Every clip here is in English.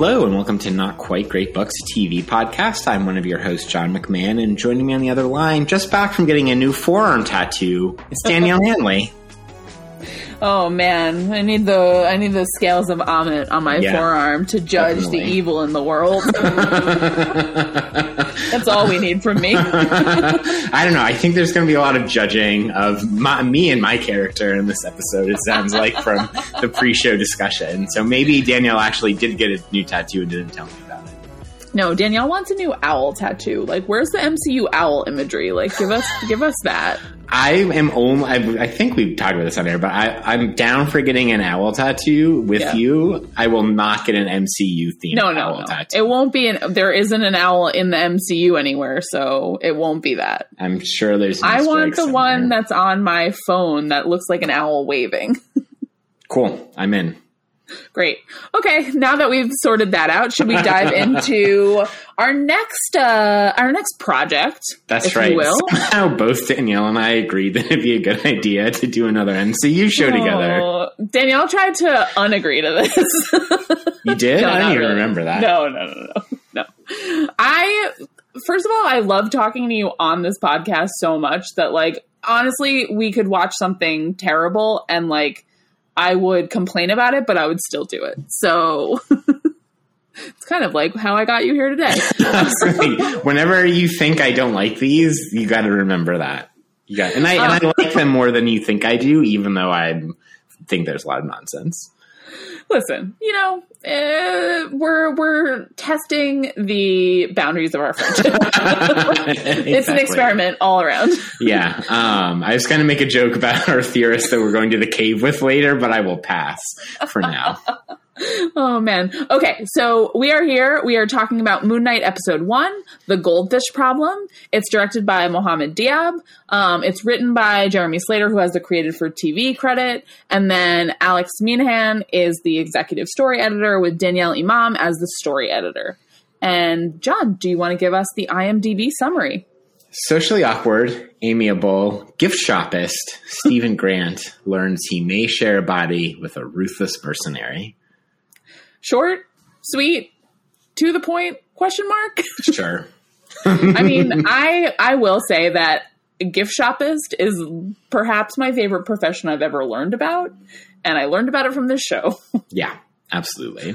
Hello and welcome to Not Quite Great Books TV podcast. I'm one of your hosts, John McMahon, and joining me on the other line, just back from getting a new forearm tattoo, it's Danielle Hanley. Oh man, I need the I need the scales of Ammit on my Yeah, forearm to judge definitely. the evil in the world. That's all we need from me. I don't know. I think there's going to be a lot of judging of my, me and my character in this episode. It sounds like from the pre-show discussion. So maybe Danielle actually did get a new tattoo and didn't tell me about it. No, Danielle wants a new owl tattoo. Like, where's the MCU owl imagery? Like, give us give us that. I am only. I, I think we've talked about this on air, but I, I'm down for getting an owl tattoo with Yeah. you. I will not get an MCU theme. No, no, no. tattoo. It won't be an. There isn't an owl in the MCU anywhere, so it won't be that. I'm sure there's. I want the somewhere. one that's on my phone that looks like an owl waving. cool. I'm in. Great. Okay, now that we've sorted that out, should we dive into our next uh our next project? That's right. You will. Somehow both Danielle and I agreed that it'd be a good idea to do another MCU show together. Oh, Danielle tried to unagree to this. You did? No, I don't even really. remember that. No, no, no, no, no. I first of all, I love talking to you on this podcast so much that like honestly, we could watch something terrible and like I would complain about it, but I would still do it. So it's kind of like how I got you here today. Whenever you think I don't like these, you got to remember that. You got, and I and I uh. like them more than you think I do, even though I think there's a lot of nonsense. Listen, you know, uh, we're we're testing the boundaries of our friendship. It's an experiment all around. Yeah. Um, I was going to make a joke about our theorist that we're going to the cave with later, but I will pass for now. Oh man. Okay, so we are here. We are talking about Moon Knight episode one, The Goldfish Problem. It's directed by Mohamed Diab. Um, it's written by Jeremy Slater, who has the created for TV credit, and then Alex Meenehan is the executive story editor, with Danielle Iman as the story editor. And John, do you want to give us the IMDb summary? Socially awkward, amiable, gift shopist, Steven Grant learns he may share a body with a ruthless mercenary. Short, sweet, to the point? Question mark. Sure. I mean, I I will say that gift shopist is perhaps my favorite profession I've ever learned about, and I learned about it from this show. Yeah, absolutely.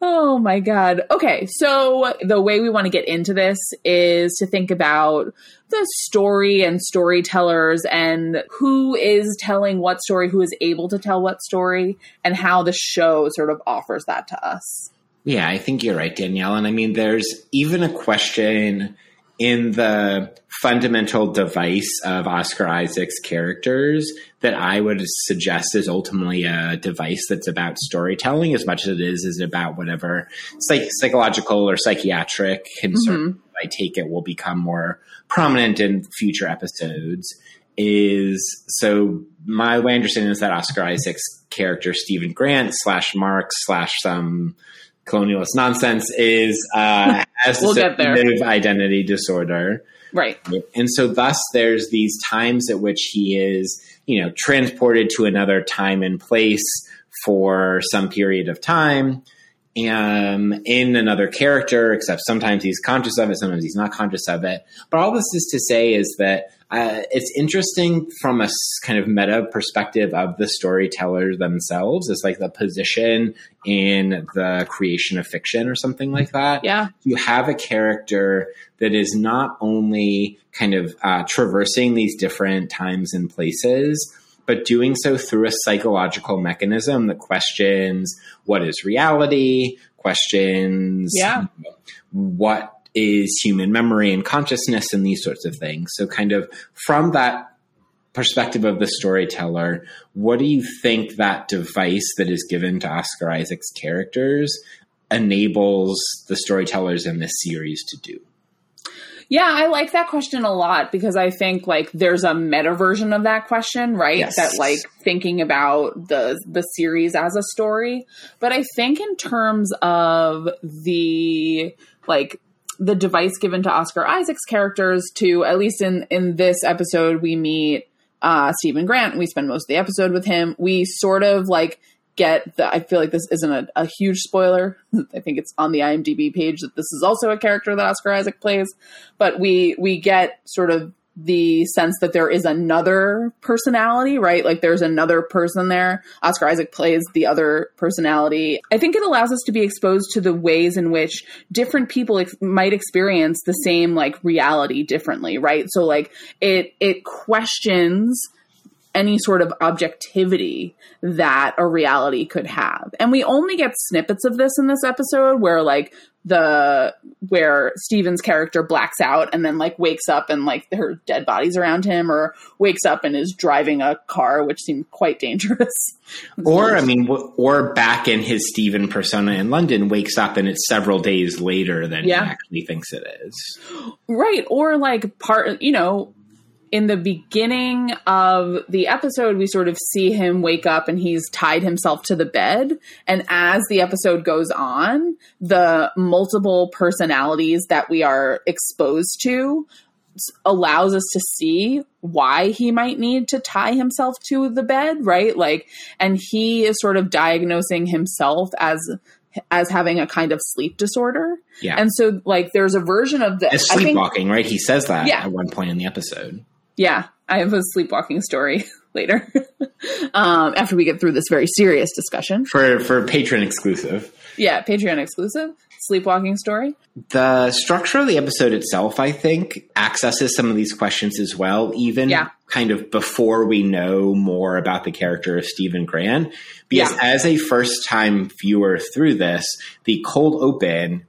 Oh my god. Okay, so the way we want to get into this is to think about the story and storytellers and who is telling what story, who is able to tell what story, and how the show sort of offers that to us. Yeah, I think you're right, Danielle. And I mean, there's even a question in the fundamental device of Oscar Isaac's characters that I would suggest is ultimately a device that's about storytelling as much as it is is about whatever psych- psychological or psychiatric concern mm-hmm. I take it will become more prominent in future episodes. Is so my way of understanding is that Oscar Isaac's character Steven Grant slash Mark slash some colonialist nonsense is uh, has We'll get there. dissociative identity disorder. Right. And so thus there's these times at which he is, you know, transported to another time and place for some period of time um, in another character, except sometimes he's conscious of it, sometimes he's not conscious of it. But all this is to say is that uh, it's interesting from a kind of meta perspective of the storytellers themselves. It's like the position in the creation of fiction or something like that Yeah. you have a character that is not only kind of uh, traversing these different times and places, but doing so through a psychological mechanism that questions what is reality, questions Yeah. what is human memory and consciousness and these sorts of things. So, kind of from that perspective of the storyteller, what do you think that device that is given to Oscar Isaac's characters enables the storytellers in this series to do? Yeah, I like that question a lot because I think like there's a meta version of that question, right? Yes. That like thinking about the the series as a story. But I think in terms of the like the device given to Oscar Isaac's characters to at least in in this episode we meet uh Steven Grant. And we spend most of the episode with him. We sort of like get that I feel like this isn't a, a, huge spoiler. I think it's on the IMDb page that this is also a character that Oscar Isaac plays, but we we get sort of the sense that there is another personality, right? Like there's another person there. Oscar Isaac plays the other personality. I think it allows us to be exposed to the ways in which different people ex- might experience the same like reality differently, right? So like it it questions any sort of objectivity that a reality could have. And we only get snippets of this in this episode where like the where Steven's character blacks out and then like wakes up and like her dead bodies around him or wakes up and is driving a car which seemed quite dangerous. or I mean or back in his Steven persona in London wakes up and it's several days later than yeah. he actually thinks it is. Right, or like part you know in the beginning of the episode, we sort of see him wake up and he's tied himself to the bed. And as the episode goes on, the multiple personalities that we are exposed to allows us to see why he might need to tie himself to the bed, right? Like, and he is sort of diagnosing himself as as having a kind of sleep disorder. Yeah. And so like there's a version of this. As sleepwalking, think, right? He says that yeah. at one point in the episode. Yeah, I have a sleepwalking story later um, after we get through this very serious discussion for for Patreon exclusive. Yeah, Patreon exclusive sleepwalking story. The structure of the episode itself, I think, accesses some of these questions as well, even yeah. kind of before we know more about the character of Steven Grant. Because yeah. as a first time viewer through this, the cold open,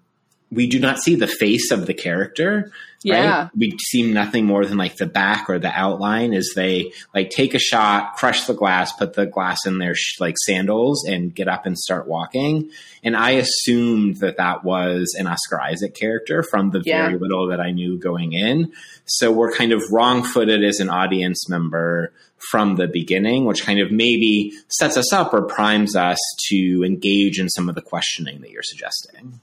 we do not see the face of the character. Yeah. Right? We see nothing more than like the back or the outline as they like take a shot, crush the glass, put the glass in their sh- like sandals and get up and start walking. And I assumed that that was an Oscar Isaac character from the yeah. very little that I knew going in. So we're kind of wrong footed as an audience member from the beginning, which kind of maybe sets us up or primes us to engage in some of the questioning that you're suggesting.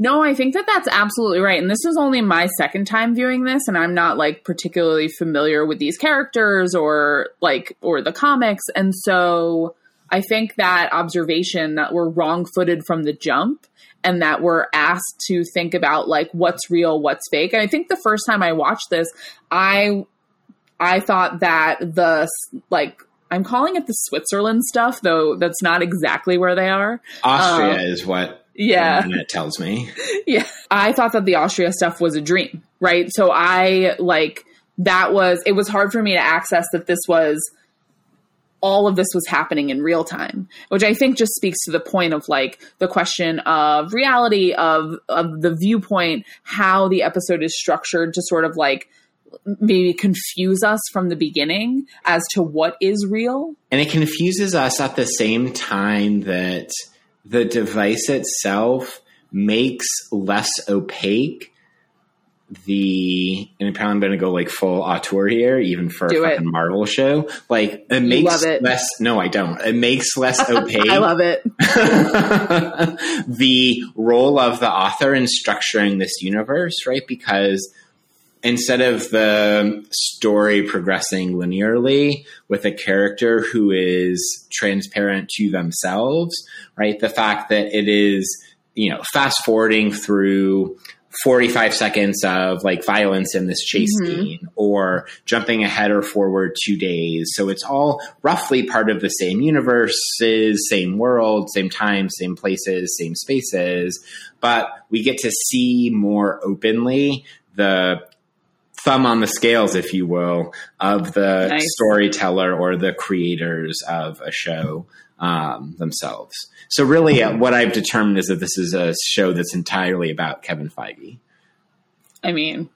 No, I think that that's absolutely right. And this is only my second time viewing this, and I'm not like particularly familiar with these characters or like or the comics. And so I think that observation that we're wrong footed from the jump and that we're asked to think about like what's real, what's fake. And I think the first time I watched this, I I thought that the like I'm calling it the Switzerland stuff, though that's not exactly where they are. Austria um, is what yeah. That tells me. Yeah. I thought that the austria stuff was a dream right? So i like that was it was hard for me to access that this was all of this was happening in real time which i think just speaks to the point of like the question of reality of of the viewpoint how the episode is structured to sort of like maybe confuse us from the beginning as to what is real. And it confuses us at the same time that the device itself makes less opaque the and apparently I'm going to go like full auteur here, even for Do a fucking Marvel show. Like it makes it. less. No, I don't. It makes less opaque. I love it. the role of the author in structuring this universe, right? Because instead of the story progressing linearly with a character who is transparent to themselves, right? The fact that it is, you know, fast forwarding through 45 seconds of like violence in this chase mm-hmm. scene or jumping ahead or forward two days. So it's all roughly part of the same universes, same world, same time, same places, same spaces. But we get to see more openly the thumb on the scales, if you will, of the nice. storyteller or the creators of a show um, themselves. So, really, uh, what I've determined is that this is a show that's entirely about Kevin Feige. I mean,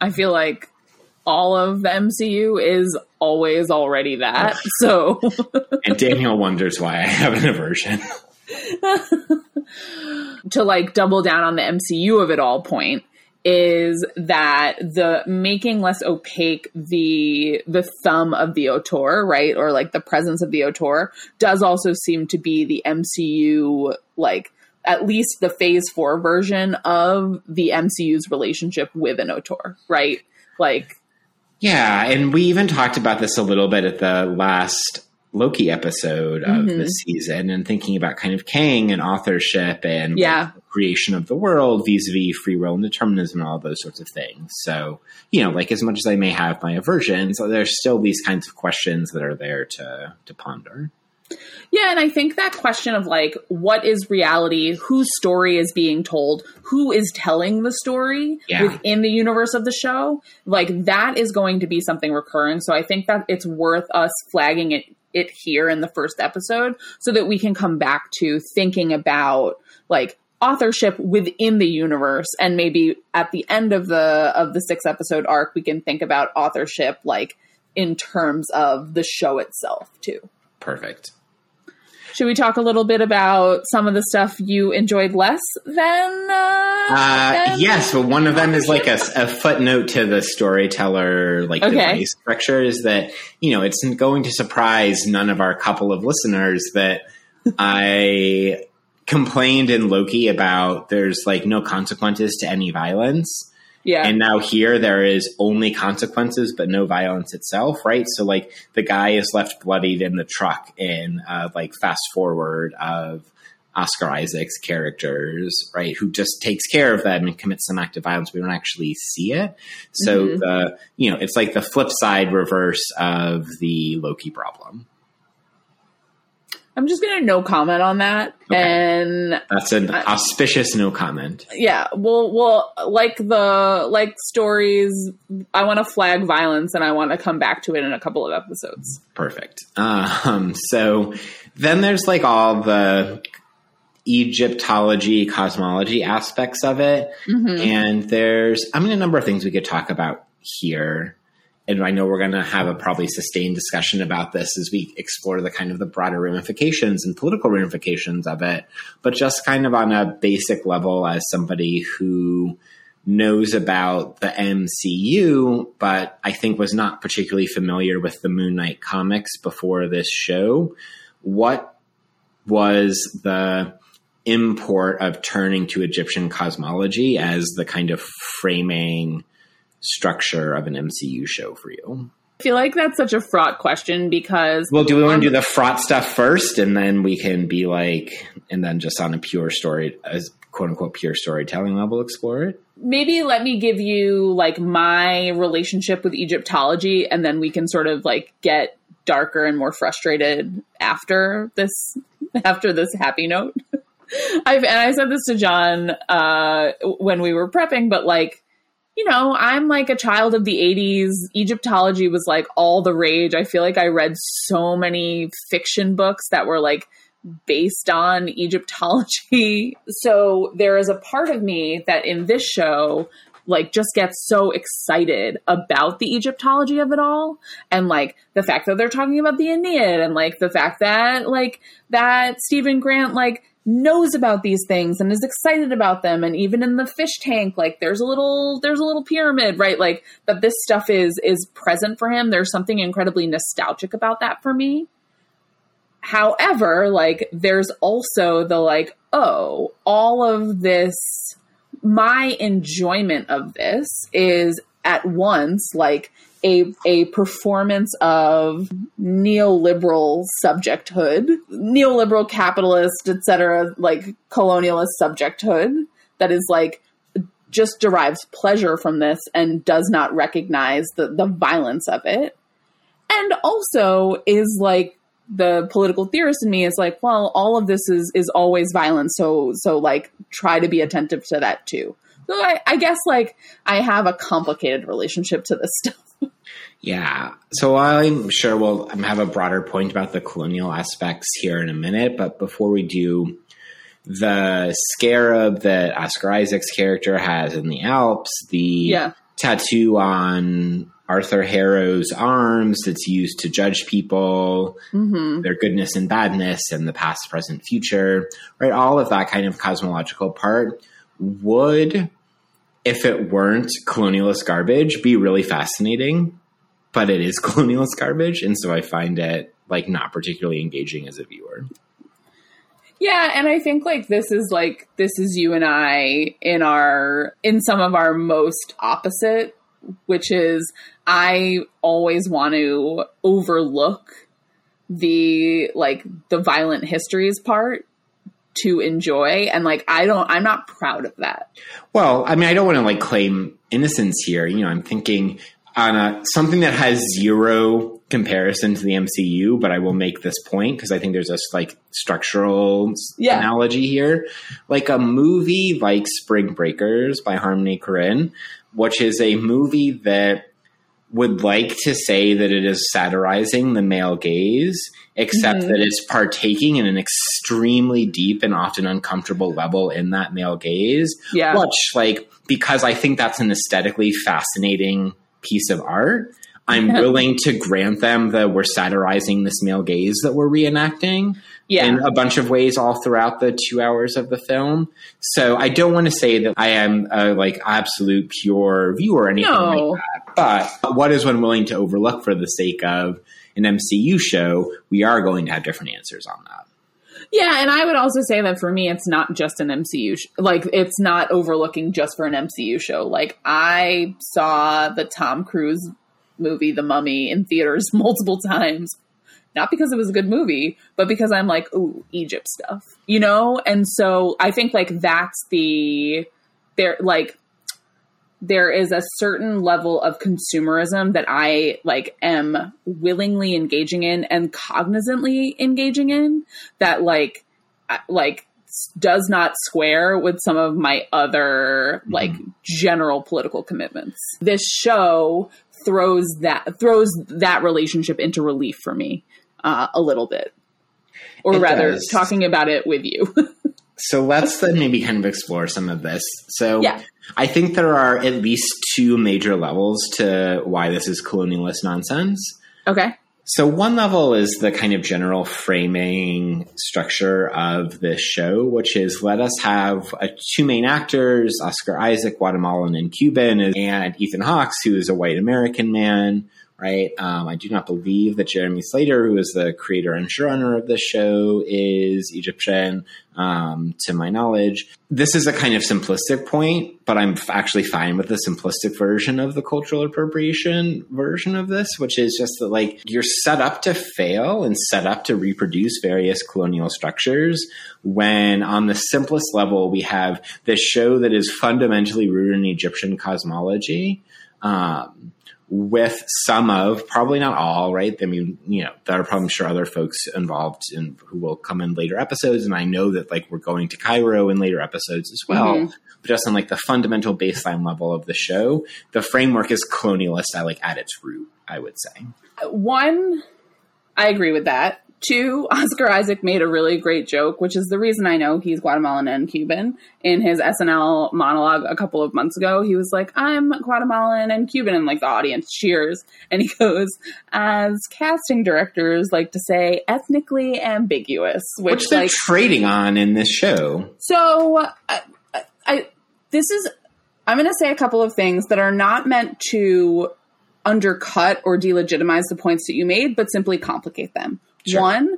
I feel like all of the MCU is always already that. So, and Daniel wonders why I have an aversion. to like double down on the MCU of it all point, is that the making less opaque the the thumb of the auteur, right, or like the presence of the auteur, does also seem to be the MCU like at least the Phase Four version of the MCU's relationship with an auteur, right? Like, yeah, and we even talked about this a little bit at the last Loki episode of Mhm. the season and thinking about kind of Kang and authorship and like, Yeah. creation of the world vis-a-vis free will and determinism and all those sorts of things. So, you know, like as much as I may have my aversions, there's still these kinds of questions that are there to to ponder. Yeah, and I think that question of like, what is reality? Whose story is being told? Who is telling the story Yeah. within the universe of the show? Like, that is going to be something recurring. So I think that it's worth us flagging it it here in the first episode so that we can come back to thinking about like authorship within the universe and maybe at the end of the of the six episode arc we can think about authorship like in terms of the show itself too Perfect. Should we talk a little bit about some of the stuff you enjoyed less than? Uh, Uh, than yes, but one of them is like a, a footnote to the storyteller like Okay. device structure is that you know it's going to surprise none of our couple of listeners that I complained in Loki about there's like no consequences to any violence. Yeah, And now here there is only consequences, but no violence itself, right? So like the guy is left bloodied in the truck in uh, like fast forward of Oscar Isaac's characters, right? Who just takes care of them and commits some act of violence. We don't actually see it. So Mhm. the you know it's like the flip side reverse of the Loki problem. I'm just gonna no comment on that. Okay. And That's an I- auspicious no comment. yeah, well, well, like the like stories, I want to flag violence, and I want to come back to it in a couple of episodes. Perfect. Um, so then there's like all the Egyptology, cosmology aspects of it. Mhm. And there's, I mean, a number of things we could talk about here. And I know we're going to have a probably sustained discussion about this as we explore the kind of the broader ramifications and political ramifications of it. But just kind of on a basic level, as somebody who knows about the MCU, but I think was not particularly familiar with the Moon Knight comics before this show, what was the import of turning to Egyptian cosmology as the kind of framing structure of an MCU show for you? I feel like that's such a fraught question because Well, do we want to do the fraught stuff first and then we can be like, and then just on a pure story, as quote unquote pure storytelling level, explore it? maybe let me give you like my relationship with Egyptology and then we can sort of like get darker and more frustrated after this after this happy note. I've and I said this to John uh when we were prepping but like you know, I'm like a child of the 80s. Egyptology was like all the rage. I feel like I read so many fiction books that were like based on Egyptology. So there is a part of me that in this show like just gets so excited about the Egyptology of it all and like the fact that they're talking about the Ennead and like the fact that like that Steven Grant like knows about these things and is excited about them. And even in the fish tank like there's a little there's a little pyramid right? Like that this stuff is is present for him. There's something incredibly nostalgic about that for me. However like there's also the like oh all of this my enjoyment of this is at once like a a performance of neoliberal subjecthood, neoliberal capitalist, etc., like colonialist subjecthood that is like just derives pleasure from this and does not recognize the the violence of it. And also is like the political theorist in me is like, well, all of this is is always violent, so so like try to be attentive to that too. So I, I guess like I have a complicated relationship to this stuff. Yeah. So I'm sure we'll have a broader point about the colonial aspects here in a minute. But before we do, the scarab that Oscar Isaac's character has in the Alps, the Yeah. tattoo on Arthur Harrow's arms that's used to judge people, hmm their goodness and badness, and the past, present, future, right? All of that kind of cosmological part would, if it weren't colonialist garbage, be really fascinating. But it is colonialist garbage, and so I find it like not particularly engaging as a viewer. Yeah, and I think like this is like this is you and I in our in some of our most opposite, which is I always want to overlook the like the violent histories part to enjoy and like I don't I'm not proud of that. Well, I mean, I don't want to like claim innocence here. You know, I'm thinking on a, something that has zero comparison to the MCU, but I will make this point because I think there's a like structural Yeah. analogy here. Like a movie like Spring Breakers by Harmony Korine, which is a movie that would like to say that it is satirizing the male gaze, except Mhm. that it's partaking in an extremely deep and often uncomfortable level in that male gaze. Yeah. Which, like, because I think that's an aesthetically fascinating piece of art, I'm Yeah. willing to grant them that we're satirizing this male gaze that we're reenacting Yeah. in a bunch of ways all throughout the two hours of the film. So I don't want to say that I am a like absolute pure viewer or anything No. like that. What is one willing to overlook for the sake of an MCU show? We are going to have different answers on that. Yeah, and I would also say that for me, it's not just an MCU. Sh- like, it's not overlooking just for an MCU show. Like, I saw the Tom Cruise movie, The Mummy, in theaters multiple times. Not because it was a good movie, but because I'm like, ooh, Egypt stuff, you know? And so I think, like, that's the, there, like, there is a certain level of consumerism that I like am willingly engaging in and cognizantly engaging in that like like does not square with some of my other like general political commitments. This show throws that throws that relationship into relief for me uh, a little bit. Or It rather does. talking about it with you. So let's then maybe kind of explore some of this. So Yeah. I think there are at least two major levels to why this is colonialist nonsense. okay. So one level is the kind of general framing structure of this show, which is let us have uh, two main actors, Oscar Isaac, Guatemalan and Cuban, and Ethan Hawks, who is a white American man, right? Um, I do not believe that Jeremy Slater, who is the creator and showrunner of this show, is Egyptian, um, to my knowledge. This is a kind of simplistic point, but I'm actually fine with the simplistic version of the cultural appropriation version of this, which is just that, like, you're set up to fail and set up to reproduce various colonial structures when, on the simplest level, we have this show that is fundamentally rooted in Egyptian cosmology. Um, with some of, probably not all, right? I mean, you know, there are probably I'm sure other folks involved in who will come in later episodes, and I know that like we're going to Cairo in later episodes as well. Mhm. But just on like the fundamental baseline level of the show, the framework is colonialist at like at its root, I would say. one, I agree with that. Two, Oscar Isaac made a really great joke, which is the reason I know he's Guatemalan and Cuban. In his SNL monologue a couple of months ago, he was like, I'm Guatemalan and Cuban, and like the audience cheers. And he goes, as casting directors like to say, ethnically ambiguous, which, Which they're like, trading on in this show. so I, I, I this is I'm going to say a couple of things that are not meant to undercut or delegitimize the points that you made, but simply complicate them. Sure. One,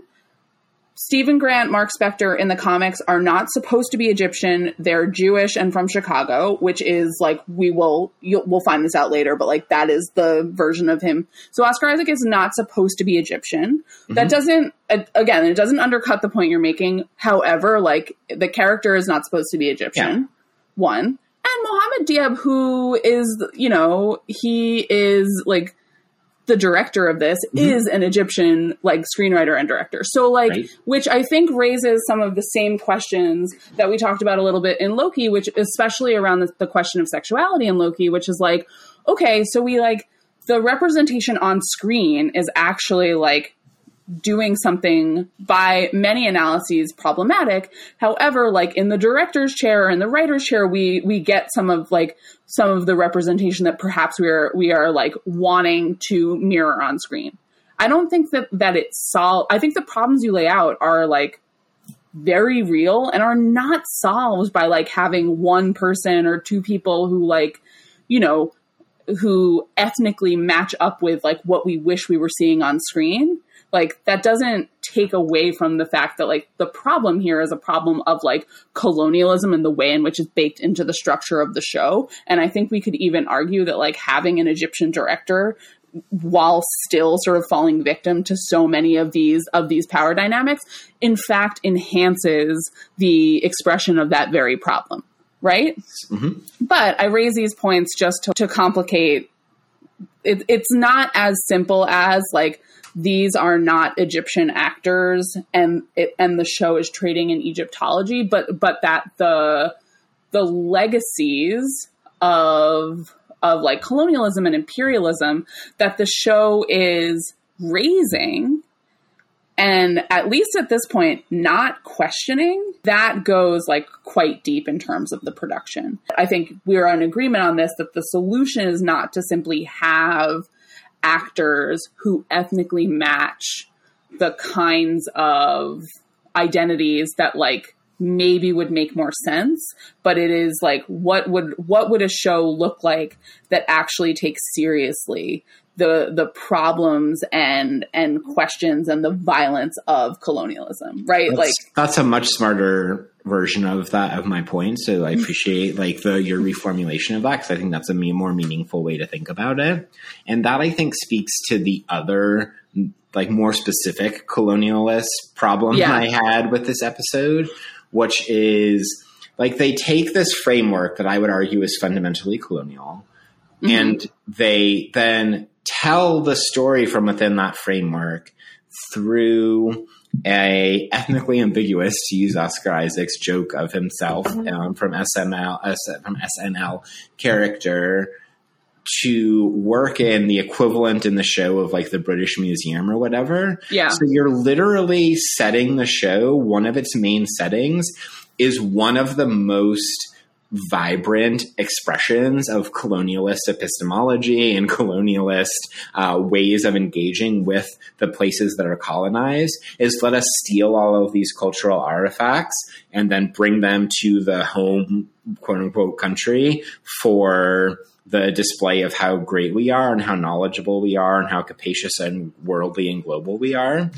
Steven Grant, Mark Spector in the comics are not supposed to be Egyptian. They're Jewish and from Chicago, which is like we will you'll, we'll find this out later, but like that is the version of him. So Oscar Isaac is not supposed to be Egyptian. That mm-hmm. doesn't again, it doesn't undercut the point you're making. However, like the character is not supposed to be Egyptian. Yeah. One. And Mohamed Diab, who is, you know, he is like the director of this mm-hmm. is an Egyptian like screenwriter and director. So like Right. which I think raises some of the same questions that we talked about a little bit in Loki, which especially around the, the question of sexuality in Loki, which is like, okay, so we like the representation on screen is actually like doing something by many analyses problematic. However, like in the director's chair or in the writer's chair, we we get some of like some of the representation that perhaps we are we are like wanting to mirror on screen. I don't think that that it's solved. I think the problems you lay out are like very real and are not solved by like having one person or two people who like you know who ethnically match up with like what we wish we were seeing on screen like that doesn't take away from the fact that like the problem here is a problem of like colonialism and the way in which it's baked into the structure of the show. And i think we could even argue that like having an egyptian director while still sort of falling victim to so many of these of these power dynamics in fact enhances the expression of that very problem. Right? Mhm. but i raise these points just to, to complicate it, it's not as simple as like these are not Egyptian actors and it, and the show is trading in Egyptology, but but that the the legacies of of like colonialism and imperialism that the show is raising and at least at this point not questioning that goes like quite deep in terms of the production. I think we're in agreement on this that the solution is not to simply have actors who ethnically match the kinds of identities that like maybe would make more sense but it is like what would what would a show look like that actually takes seriously the the problems and and questions and the violence of colonialism right? That's, like that's a much smarter version of that of my point. So I mm-hmm. appreciate like the your reformulation of that because I think that's a more meaningful way to think about it, and that I think speaks to the other like more specific colonialist problem Yeah. I had with this episode, which is like they take this framework that I would argue is fundamentally colonial, mm-hmm. and they then tell the story from within that framework through a ethnically ambiguous, to use Oscar Isaac's joke of himself um, from SML uh, from SNL character to work in the equivalent in the show of like the British Museum or whatever. Yeah. So you're literally setting the show. One of its main settings is one of the most vibrant expressions of colonialist epistemology and colonialist uh, ways of engaging with the places that are colonized is let us steal all of these cultural artifacts and then bring them to the home quote unquote country for the display of how great we are and how knowledgeable we are and how capacious and worldly and global we are.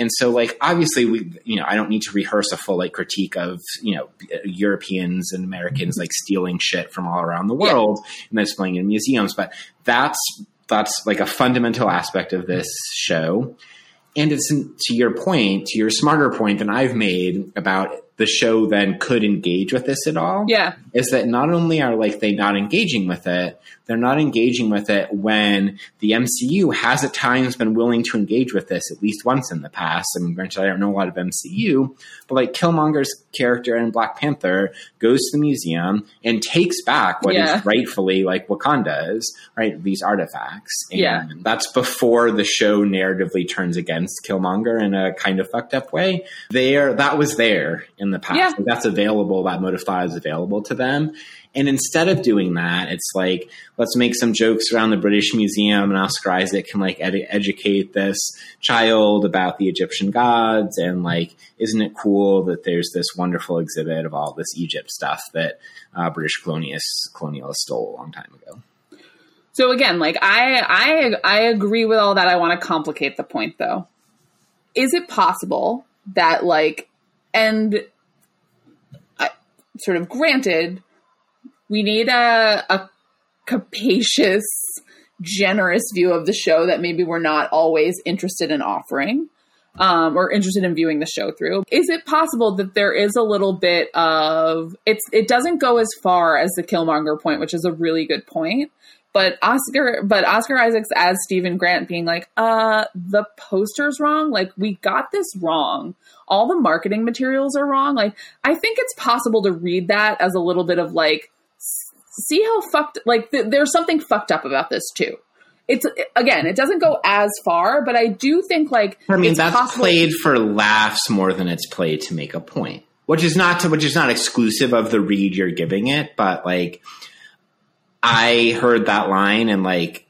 And so, like, obviously, we, you know, I don't need to rehearse a full like critique of, you know, Europeans and Americans like stealing shit from all around the Yeah. world and then displaying in museums, but that's that's like a fundamental aspect of this show. And it's to your point, to your smarter point than I've made about the show then could engage with this at all yeah is that not only are like they not engaging with it, they're not engaging with it when the MCU has at times been willing to engage with this at least once in the past. I mean, granted, I don't know a lot of MCU, but like Killmonger's character in Black Panther goes to the museum and takes back what is Yeah. rightfully like Wakanda's, right? These artifacts. And Yeah. that's before the show narratively turns against Killmonger in a kind of fucked up way. There, that was there in the past. Yeah. Like, that's available. That thought is available to them. And instead of doing that, it's like, let's make some jokes around the British Museum and Oscar Isaac can like ed- educate this child about the Egyptian gods. And like, isn't it cool that there's this wonderful exhibit of all this Egypt stuff that uh, British colonialists, colonialists stole a long time ago? So again, like I I I agree with all that. I want to complicate the point though. Is it possible that like and sort of granted we need a a capacious generous view of the show that maybe we're not always interested in offering um, or interested in viewing the show through. Is it possible that there is a little bit of it's it doesn't go as far as the Killmonger point, which is a really good point. But Oscar but Oscar Isaacs as Steven Grant being like, uh, the poster's wrong. Like, we got this wrong. All the marketing materials are wrong. Like, I think it's possible to read that as a little bit of like, see how fucked like th- there's something fucked up about this too. It's again, it doesn't go as far, but I do think like I mean, it's that's possible- played for laughs more than it's played to make a point, which is not to, which is not exclusive of the read you're giving it, but like I heard that line and like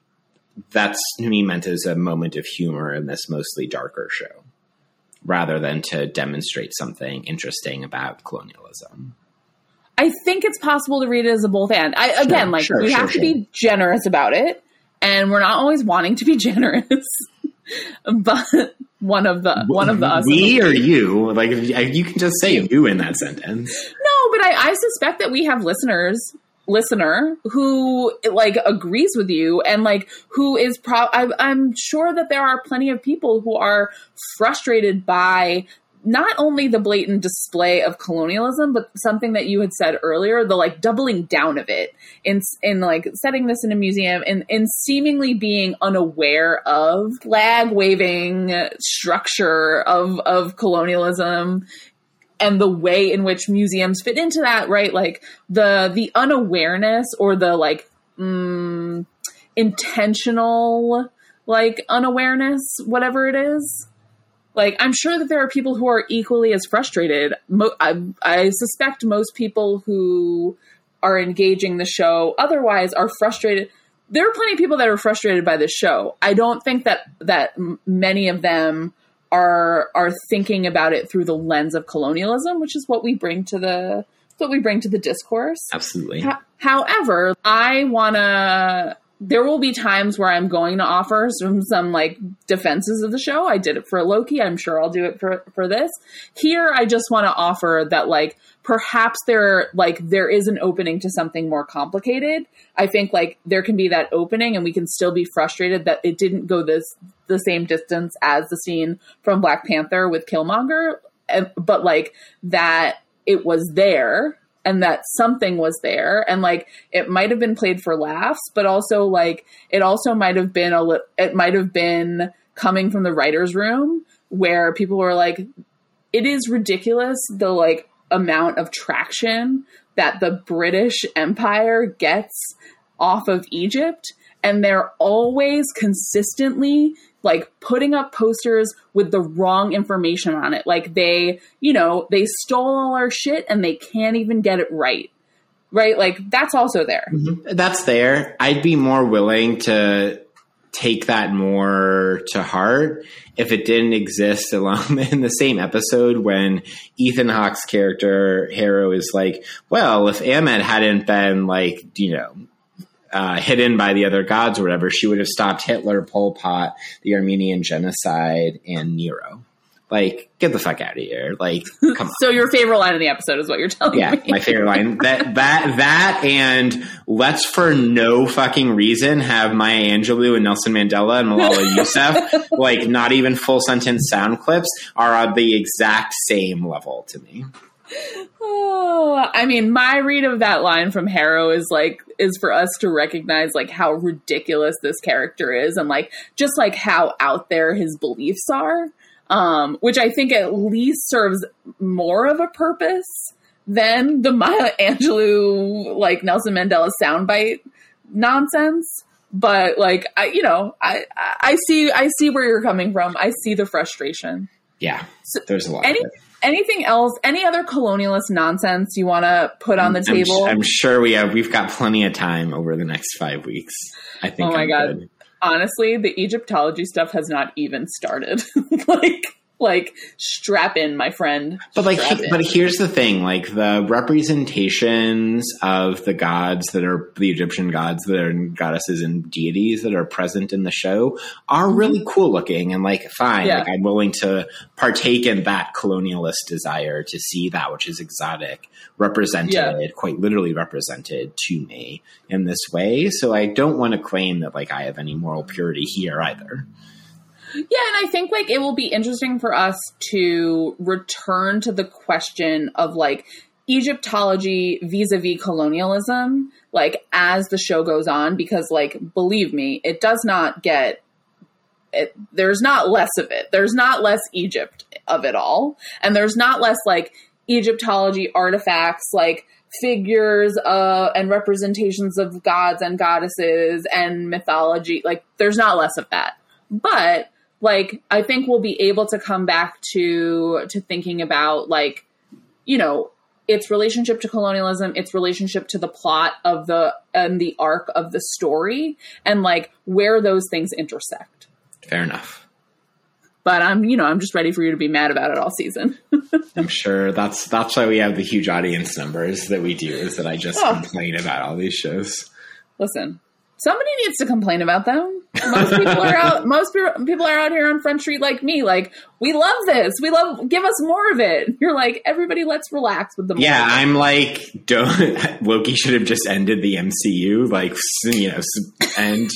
that's to me meant as a moment of humor in this mostly darker show, rather than to demonstrate something interesting about colonialism. I think it's possible to read it as a both and. I again, like sure, we sure, have sure. to be generous about it, and we're not always wanting to be generous. but one of the one of the us we or you, like you, you can just say you in that sentence. no, but I, I suspect that we have listeners listener who like agrees with you and like who is pro I, i'm sure that there are plenty of people who are frustrated by not only the blatant display of colonialism, but something that you had said earlier, the like doubling down of it in in like setting this in a museum and in seemingly being unaware of flag waving structure of of colonialism and the way in which museums fit into that, right? Like the the unawareness or the like mm, intentional like unawareness, whatever it is. Like i'm sure that there are people who are equally as frustrated. Mo- I, I, suspect most people who are engaging the show otherwise are frustrated. There are plenty of people that are frustrated by the show. I don't think that that many of them are are thinking about it through the lens of colonialism which is what we bring to the what we bring to the discourse absolutely however i want to there will be times where I'm going to offer some some like defenses of the show. I did it for Loki. I'm sure I'll do it for for this. Here, I just want to offer that like perhaps there like there is an opening to something more complicated. I think like there can be that opening, and we can still be frustrated that it didn't go this the same distance as the scene from Black Panther with Killmonger, but like that it was there and that something was there and like it might have been played for laughs but also like it also might have been a li- it might have been coming from the writers room where people were like it is ridiculous the like amount of traction that the british empire gets off of egypt and they're always consistently like putting up posters with the wrong information on it. Like they, you know, they stole all our shit and they can't even get it right. Right? Like that's also there. Mm-hmm. That's there. I'd be more willing to take that more to heart if it didn't exist along in the same episode when Ethan Hawke's character Harrow is like, well, if Ammit hadn't been like, you know, uh, hidden by the other gods or whatever, she would have stopped Hitler, Pol Pot, the Armenian genocide, and Nero. Like, get the fuck out of here! Like, come on. so your favorite line in the episode is what you're telling yeah, me. Yeah, my favorite line. That that that and let's for no fucking reason have Maya Angelou and Nelson Mandela and Malala Yousaf like not even full sentence sound clips are on the exact same level to me. Oh, I mean, my read of that line from Harrow is like is for us to recognize like how ridiculous this character is and like just like how out there his beliefs are. Um, which I think at least serves more of a purpose than the Maya Angelou like Nelson Mandela soundbite nonsense. But like I, you know, I I see I see where you're coming from. I see the frustration. Yeah, so there's a lot. Any, anything else? Any other colonialist nonsense you want to put on the table? I'm, I'm, sure we have. We've got plenty of time over the next five weeks. I think. Oh my I'm god! Good. Honestly, the Egyptology stuff has not even started. like like strap in my friend. But like Strap but here's the thing like the representations of the gods that are the egyptian gods that are goddesses and deities that are present in the show are mm-hmm. really cool looking and like fine. Yeah. like i'm willing to partake in that colonialist desire to see that which is exotic represented Yeah. quite literally represented to me in this way. So i don't want to claim that like i have any moral purity here either Yeah, and I think like it will be interesting for us to return to the question of like Egyptology vis-a-vis colonialism, like as the show goes on, because like believe me, it does not get it, there's not less of it. There's not less Egypt of it all. And there's not less like Egyptology artifacts like figures uh, and representations of gods and goddesses and mythology. Like there's not less of that. But like I think we'll be able to come back to to thinking about like you know its relationship to colonialism, its relationship to the plot of the and the arc of the story and like where those things intersect. fair enough But I'm, you know, I'm just ready for you to be mad about it all season. I'm sure that's that's why we have the huge audience numbers that we do. Is that I just Oh. complain about all these shows. Listen, somebody needs to complain about them. Most people are out. Most people are out here on Front Street like me. Like we love this. We love. Give us more of it. You're like everybody. Let's relax with the. Yeah, I'm like, don't Loki should have just ended the MCU. Like you know, and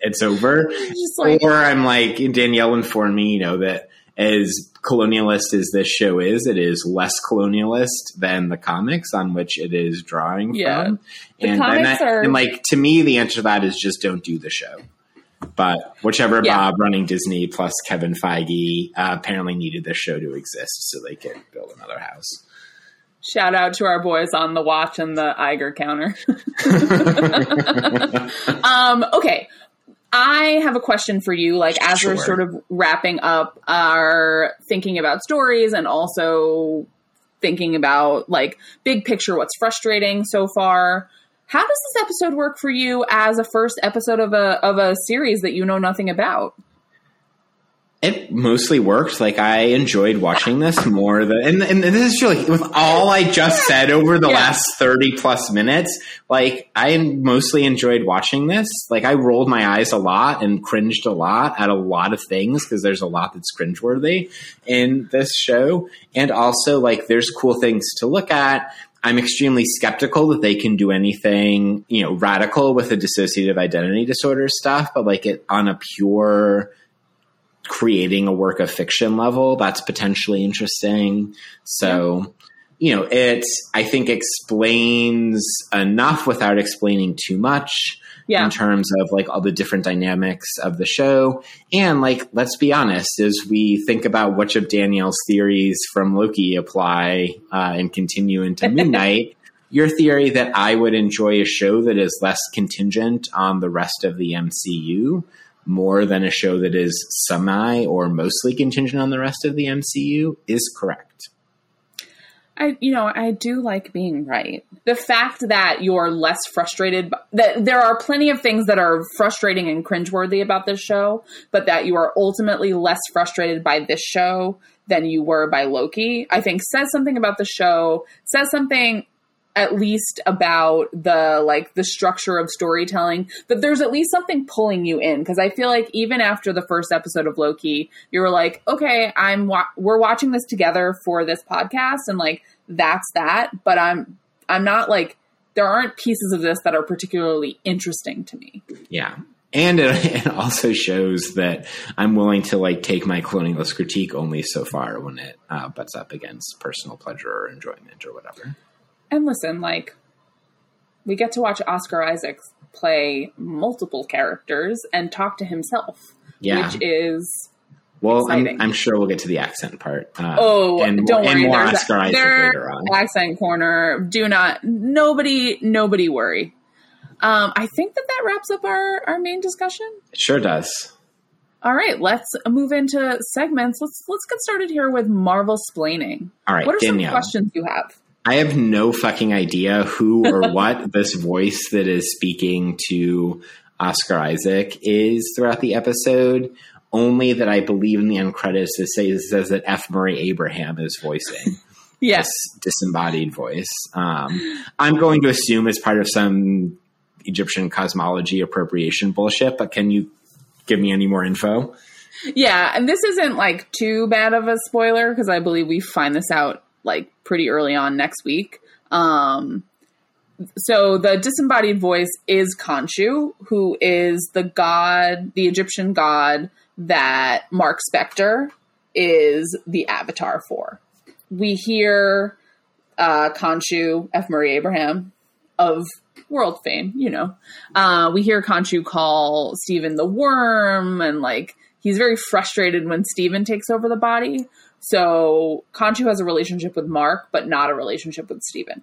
it's over. Like, or I'm like Danielle informed me, you know, that as colonialist as this show is, it is less colonialist than the comics on which it is drawing yeah. from. The and, that, are- and like to me, the answer to that is just don't do the show. But whichever yeah. Bob running Disney plus Kevin Feige uh, apparently needed this show to exist so they could build another house. Shout out to our boys on the watch and the Iger counter. um, okay, I have a question for you, like as sure. we're sort of wrapping up our thinking about stories and also thinking about like big picture what's frustrating so far. How does this episode work for you as a first episode of a of a series that you know nothing about? It mostly worked. Like I enjoyed watching this more than, and, and this is really with all I just said over the yeah. last thirty plus minutes. Like I mostly enjoyed watching this. Like I rolled my eyes a lot and cringed a lot at a lot of things because there's a lot that's cringeworthy in this show, and also like there's cool things to look at. I'm extremely skeptical that they can do anything, you know, radical with the dissociative identity disorder stuff, but like it on a pure creating a work of fiction level, that's potentially interesting. So, you know, it, I think, explains enough without explaining too much yeah. in terms of like all the different dynamics of the show. And like, let's be honest, as we think about which of Danielle's theories from Loki apply uh, and continue into midnight your theory that I would enjoy a show that is less contingent on the rest of the MCU more than a show that is semi or mostly contingent on the rest of the MCU is correct. I, you know, I do like being right. The fact that you're less frustrated, that there are plenty of things that are frustrating and cringeworthy about this show, but that you are ultimately less frustrated by this show than you were by Loki, I think says something about the show, says something at least about the like the structure of storytelling that there's at least something pulling you in because i feel like even after the first episode of loki you were like okay i'm wa- we're watching this together for this podcast and like that's that but i'm i'm not like there aren't pieces of this that are particularly interesting to me yeah and it, it also shows that I'm willing to like take my colonialist critique only so far when it uh, butts up against personal pleasure or enjoyment or whatever. And listen, like, we get to watch Oscar Isaacs play multiple characters and talk to himself, yeah. which is. Well, I'm, I'm, sure we'll get to the accent part. Uh, oh, and, don't and worry. More there's Oscar a, Isaac later on. Accent corner. Do not. Nobody. Nobody worry. Um, I think that that wraps up our our main discussion. It sure does. All right, let's move into segments. Let's let's get started here with Marvel splaining. All right, what are Danielle. some questions you have? I have no fucking idea who or what this voice that is speaking to Oscar Isaac is throughout the episode. Only that I believe in the end credits it says, says that F. Murray Abraham is voicing. yes, disembodied voice. Um, I'm going to assume it's part of some Egyptian cosmology appropriation bullshit. But can you give me any more info? Yeah, and this isn't like too bad of a spoiler because I believe we find this out like pretty early on next week. Um, so the disembodied voice is Khonshu, who is the god, the Egyptian god that Mark Spector is the avatar for. We hear uh, Khonshu, F. Murray Abraham of world fame, you know. Uh, we hear Khonshu call Steven the worm, and like he's very frustrated when Steven takes over the body. So Khonshu has a relationship with Mark, but not a relationship with Steven.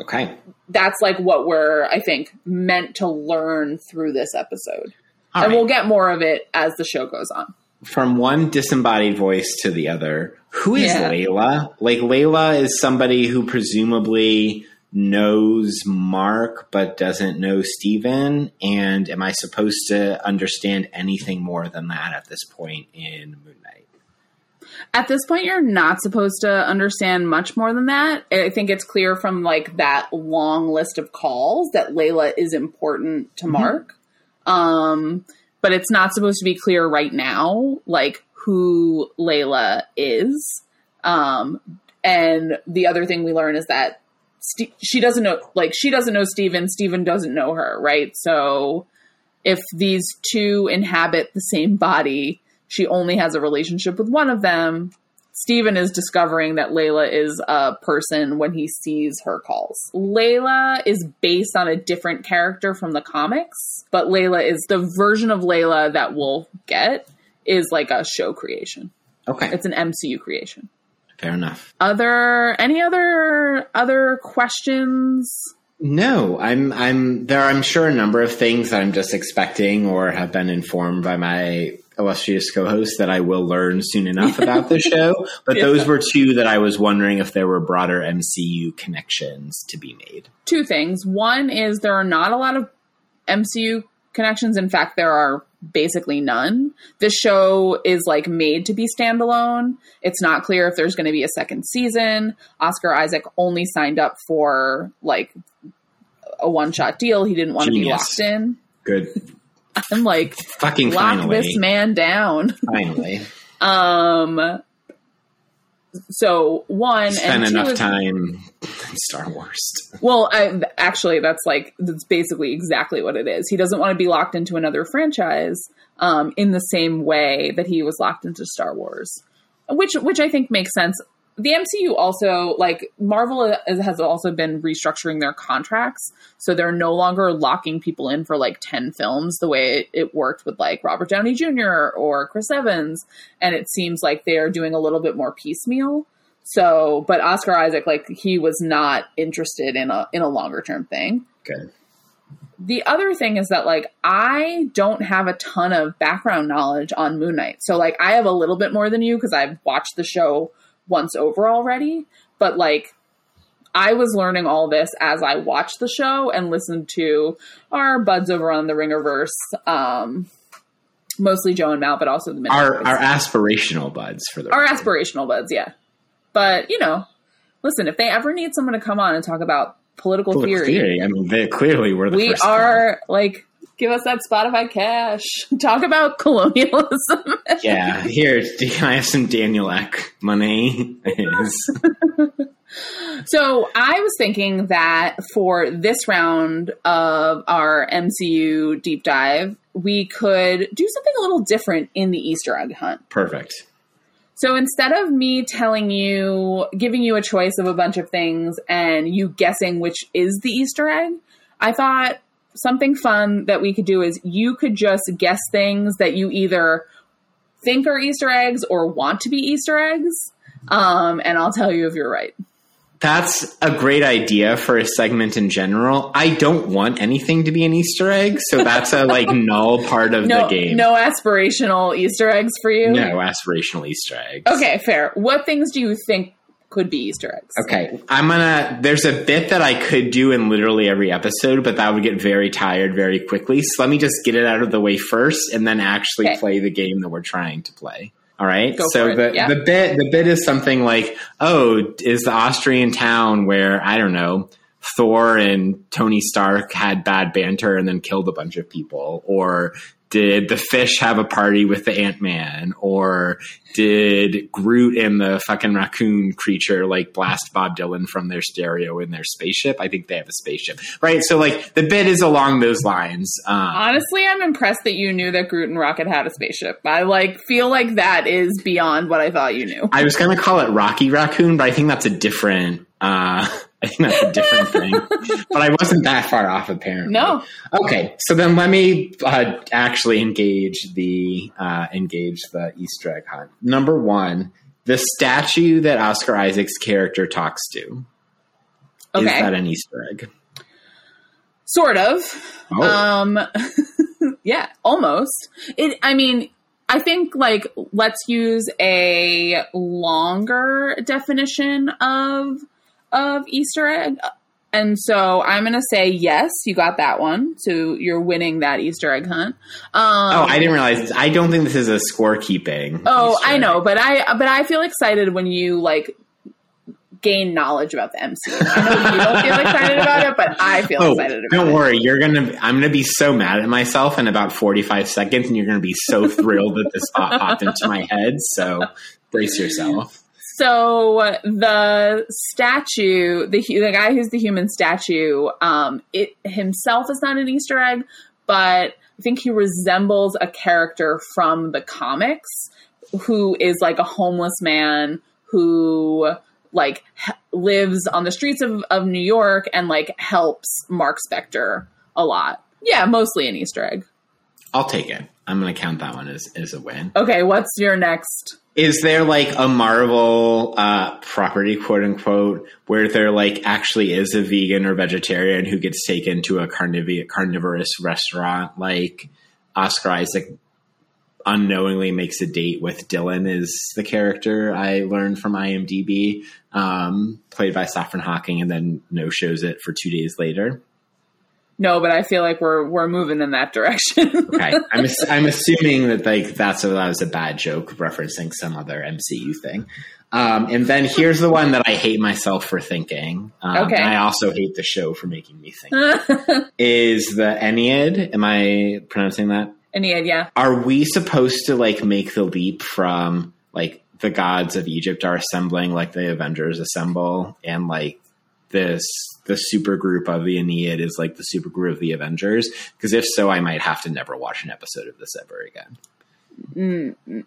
Okay. That's like what we're, I think, meant to learn through this episode. All and right. we'll get more of it as the show goes on. From one disembodied voice to the other, who is yeah. Layla? Like, Layla is somebody who presumably knows Mark but doesn't know Steven. And am I supposed to understand anything more than that at this point in Moon? At this point, you're not supposed to understand much more than that. I think it's clear from like that long list of calls that Layla is important to mm-hmm. Mark. Um, but it's not supposed to be clear right now, like who Layla is. Um, and the other thing we learn is that St- she doesn't know, like she doesn't know Steven. Steven doesn't know her, right? So if these two inhabit the same body, she only has a relationship with one of them. Steven is discovering that Layla is a person when he sees her calls. Layla is based on a different character from the comics, but Layla is the version of Layla that we'll get is like a show creation. Okay. It's an MCU creation. Fair enough. Other any other other questions? No, I'm I'm there are I'm sure a number of things that I'm just expecting or have been informed by my illustrious co-host that I will learn soon enough about the show. But Yeah. those were two that I was wondering if there were broader MCU connections to be made. two things. One is there are not a lot of MCU connections. In fact, there are basically none. This show is like made to be standalone. It's not clear if there's going to be a second season. Oscar Isaac only signed up for like a one shot deal. He didn't want to be locked in. Good. I'm like, Fucking lock finally. this man down. Finally. Um, so one Spent and two enough is- time Star Wars. Well, I, actually, that's like that's basically exactly what it is. He doesn't want to be locked into another franchise um, in the same way that he was locked into Star Wars, which which I think makes sense. The MCU also like Marvel has also been restructuring their contracts, so they're no longer locking people in for like ten films the way it, it worked with like Robert Downey Jr. or Chris Evans, and it seems like they are doing a little bit more piecemeal. So, but Oscar Isaac, like he was not interested in a in a longer term thing. Okay. The other thing is that like I don't have a ton of background knowledge on Moon Knight. So like I have a little bit more than you because I've watched the show once over already, but like I was learning all this as I watched the show and listened to our buds over on the Ringerverse, um, mostly Joe and Mal, but also the Midnight Our Boys. our aspirational buds for the our record. aspirational buds, yeah. But you know, listen, if they ever need someone to come on and talk about political, Political theory, theory. I mean, they clearly were the we are like, give us that Spotify cash. Talk about colonialism. Yeah, here, can I have some Daniel Ek money? So I was thinking that for this round of our MCU deep dive, we could do something a little different in the Easter egg hunt. perfect. So instead of me telling you, giving you a choice of a bunch of things and you guessing which is the Easter egg, I thought something fun that we could do is you could just guess things that you either think are Easter eggs or want to be Easter eggs. Um, and I'll tell you if you're right. That's a great idea for a segment in general. I don't want anything to be an Easter egg, so that's a like null part of No, the game. no aspirational Easter eggs for you. No aspirational Easter eggs. Okay, fair. What things do you think could be Easter eggs? Okay, I'm gonna. There's a bit that I could do in literally every episode, but that would get very tired very quickly. So let me just get it out of the way first, and then actually Okay. play the game that we're trying to play. All right. Go so the yeah. the bit the bit is something like, oh, is the Austrian town where I don't know Thor and Tony Stark had bad banter and then killed a bunch of people, or did the fish have a party with the Ant Man, or did Groot and the fucking raccoon creature like blast Bob Dylan from their stereo in their spaceship? I think they have a spaceship, right? So like the bit is along those lines. Um, Honestly, I'm impressed that you knew that Groot and Rocket had a spaceship. I like feel like that is beyond what I thought you knew. I was going to call it Rocky Raccoon, but I think that's a different. Uh, I think that's a different thing. But I wasn't that far off, apparently. No. Okay, so then let me uh, actually engage the uh, engage the Easter egg hunt. Number one, the statue that Oscar Isaac's character talks to. Is that an Easter egg? Sort of. Oh, Um yeah, almost. It I mean, I think like let's use a longer definition of of Easter egg. And so I'm going to say yes, you got that one. So you're winning that Easter egg hunt. Um, oh, I didn't realize. I don't think this is a scorekeeping. Oh, Easter I egg. know, but I but I feel excited when you like gain knowledge about the MCU. I know you don't feel excited about it, but I feel Oh, excited about don't it. worry. You're gonna. I'm gonna be so mad at myself in about 45 seconds, and you're gonna be so thrilled that this thought popped into my head. So brace yourself. So the statue, the the guy who's the human statue, um, it himself is not an Easter egg, but I think he resembles a character from the comics who is like a homeless man who like h- lives on the streets of, of New York and like helps Mark Spector a lot. Yeah, mostly an Easter egg. I'll take it. I'm gonna count that one as as a win. Okay, what's your next? Is there like a Marvel uh, property, quote unquote, where there like actually is a vegan or vegetarian who gets taken to a carniv- carnivorous restaurant? Like Oscar Isaac unknowingly makes a date with Dylan, is the character I learned from IMDb, um, played by Saffron Hocking, and then no shows it for two days later. No, but I feel like we're we're moving in that direction. Okay, I'm I'm assuming that like that's a, that was a bad joke referencing some other MCU thing. Um, and then here's the one that I hate myself for thinking. Um, Okay. and I also hate the show for making me think. is the Ennead? Am I pronouncing that? yeah, yeah. Are we supposed to like make the leap from like the gods of Egypt are assembling like the Avengers assemble and like this the super group of the Ennead is like the super group of the Avengers? Because if so, I might have to never watch an episode of this ever again.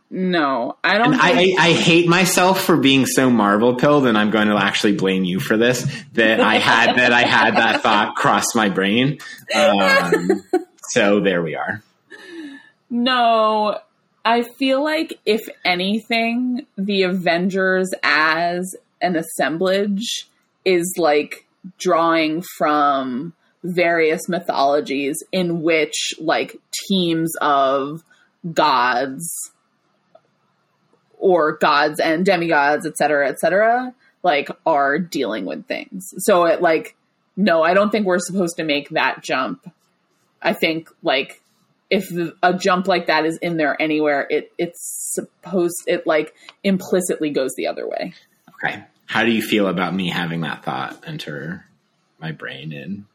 No, I don't. I, think- I, I hate myself for being so Marvel pilled, and I'm going to actually blame you for this. That I had that I had that thought cross my brain. Um, so there we are. no, I feel like if anything, the Avengers as an assemblage is like drawing from various mythologies in which like teams of gods or gods and demigods, etc cetera, et cetera, like are dealing with things. So it like, no, I don't think we're supposed to make that jump. I think like if a jump like that is in there anywhere, it it's supposed it like implicitly goes the other way. Okay. How do you feel about me having that thought enter my brain in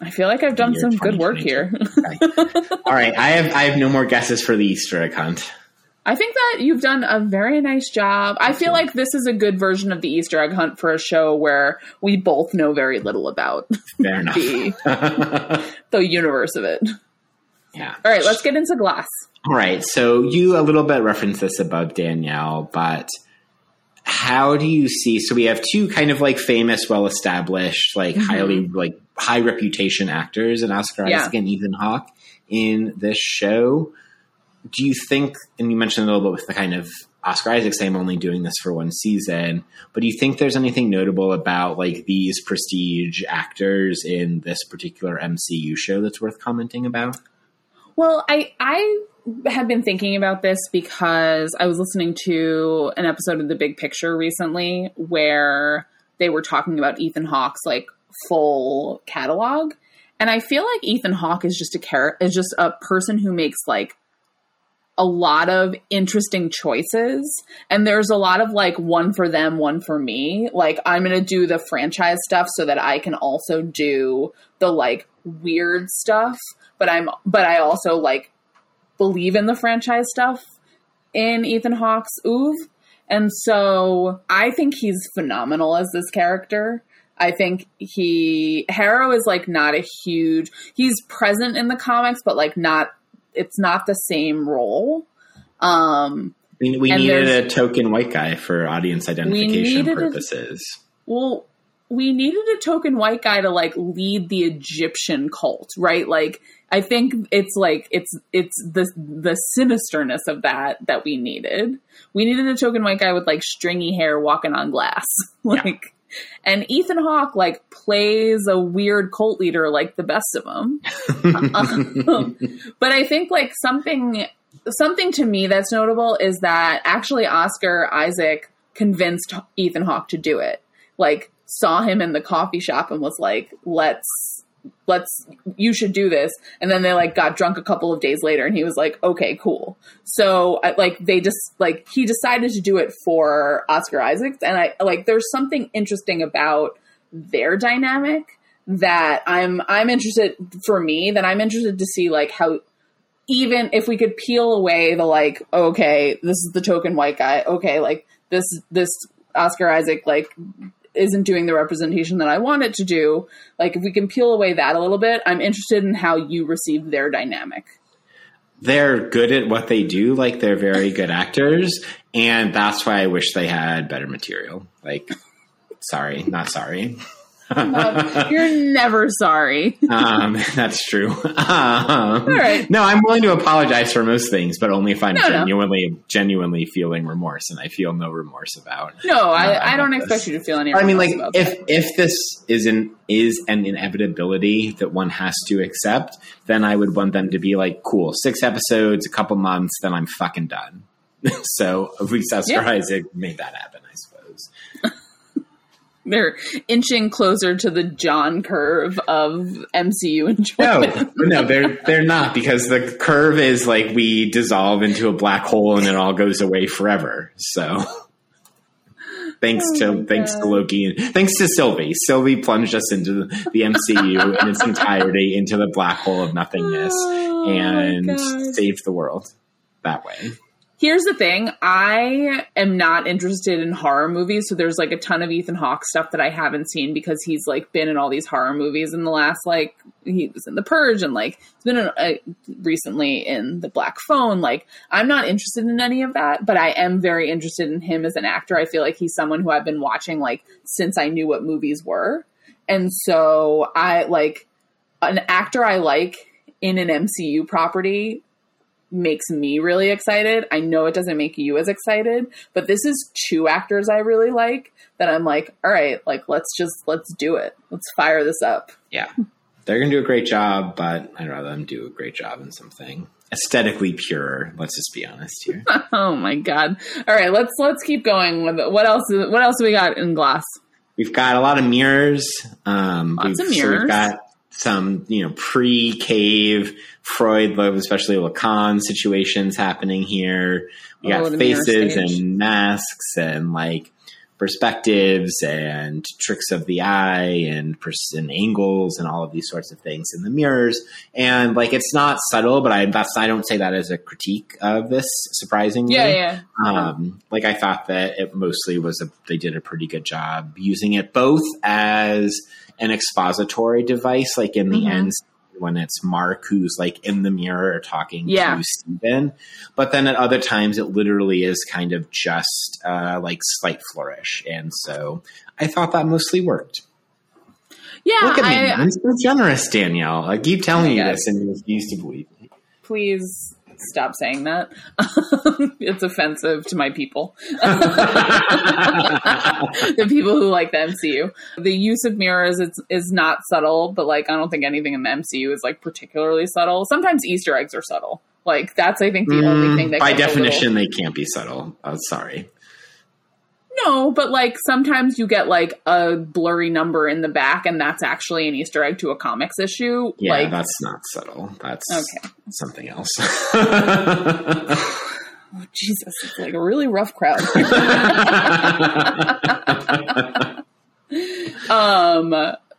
I feel like I've done some good work here. All right. I have I have no more guesses for the Easter egg hunt. I think that you've done a very nice job. I feel like this is a good version of the Easter egg hunt for a show where we both know very little about Fair enough. the the universe of it. yeah. All right, let's get into glass. All right. So you a little bit referenced this above Danielle, but how do you see? So we have two kind of like famous, well established, like mm-hmm. highly like high reputation actors, and Oscar Yeah. Isaac and Ethan Hawke in this show. Do you think? And you mentioned a little bit with the kind of Oscar Isaac saying I'm only doing this for one season, but do you think there's anything notable about like these prestige actors in this particular MCU show that's worth commenting about? Well, I I have been thinking about this because I was listening to an episode of The Big Picture recently where they were talking about Ethan Hawke's like full catalog, and I feel like Ethan Hawke is just a char- is just a person who makes like a lot of interesting choices. And there's a lot of like one for them one for me. Like i'm going to do the franchise stuff so that i can also do the like weird stuff. But i'm but i also like believe in the franchise stuff in ethan hawke's oeuvre and so i think he's phenomenal as this character I think he Harrow is like not a huge he's present in the comics but like not it's not the same role. Um We, we needed a token white guy for audience identification needed a- purposes. well we needed a token white guy to like lead the Egyptian cult, right? Like I think it's like it's it's the the sinisterness of that that we needed. We needed a token white guy with like stringy hair walking on glass. like and Ethan Hawke like plays a weird cult leader like the best of them. Um, but I think like something something to me that's notable is that actually Oscar Isaac convinced Ethan Hawke to do it. Like saw him in the coffee shop and was like, "Let's let's you should do this. And then they like got drunk a couple of days later and he was like okay cool. So I, like they just like he decided to do it for oscar isaacs and i like there's something interesting about their dynamic that i'm i'm interested for me that i'm interested to see like how even if we could peel away the like okay this is the token white guy. Okay like this this oscar isaac like isn't doing the representation that I want it to do. Like if we can peel away that a little bit, I'm interested in how you receive their dynamic. They're good at what they do, like they're very good actors, and that's why I wish they had better material. Like sorry, not sorry. Love, you're never sorry. um, that's true. Um, right. No, I'm willing to apologize for most things, but only if I'm No, no. genuinely, genuinely feeling remorse, and I feel no remorse about. No, uh, I, I don't expect this. you to feel any. Remorse. I mean, like if that. if this is an is an inevitability that one has to accept, then I would want them to be like, cool, six episodes, a couple months, then I'm fucking done. so at least Oscar Yeah. Isaac made that happen, I suppose. They're inching closer to the John curve of MCU enjoyment. no, no, they're they're not because the curve is like we dissolve into a black hole and it all goes away forever. So thanks Oh to thanks to Loki and thanks to Sylvie. Sylvie plunged us into the, the MCU in its entirety into the black hole of nothingness Oh and saved the world that way. Here's the thing I am not interested in horror movies. So there's like a ton of Ethan Hawke stuff that I haven't seen because he's like been in all these horror movies in the last, like, he was in The Purge and like, he's been in, uh, recently in The Black Phone. Like, I'm not interested in any of that, but I am very interested in him as an actor. I feel like he's someone who I've been watching like since I knew what movies were. And so I like an actor I like in an MCU property makes me really excited. I know it doesn't make you as excited, but this is two actors I really like that I'm like, all right, like let's just let's do it. Let's fire this up. Yeah. They're gonna do a great job, but I'd rather them do a great job in something aesthetically pure. Let's just be honest here. Oh my god. All right, let's let's keep going with it. What else what else do we got in glass? We've got a lot of mirrors. Um, Lots we've, of So mirrors. we've got some, you know, pre-cave Freud, love, especially Lacan situations happening here. We Oh, got the faces and masks and like perspectives and tricks of the eye and, pers- and angles and all of these sorts of things in the mirrors. And like, it's not subtle, but I, that's, I don't say that as a critique of this surprisingly. Yeah, yeah. Um, like I thought that it mostly was a, they did a pretty good job using it both as an expository device, like in the Mhm. end when it's Mark who's like in the mirror talking Yeah. to Steven, but then at other times it literally is kind of just uh, like slight flourish, and so I thought that mostly worked. Yeah, Look at me, I, I'm so generous, Danielle. I keep telling you this, and you refuse to believe me. please stop saying that. it's offensive to my people. the people who like the MCU. The use of mirrors is, is not subtle, but like I don't think anything in the MCU is like particularly subtle. Sometimes Easter eggs are subtle. Like that's I think the only thing that Mm, by a little- definition they can't be subtle. Oh, sorry. No, but like sometimes you get like a blurry number in the back, and that's actually an Easter egg to a comics issue. Yeah, like that's not subtle. That's Okay. something else. oh, Jesus, it's like a really rough crowd. um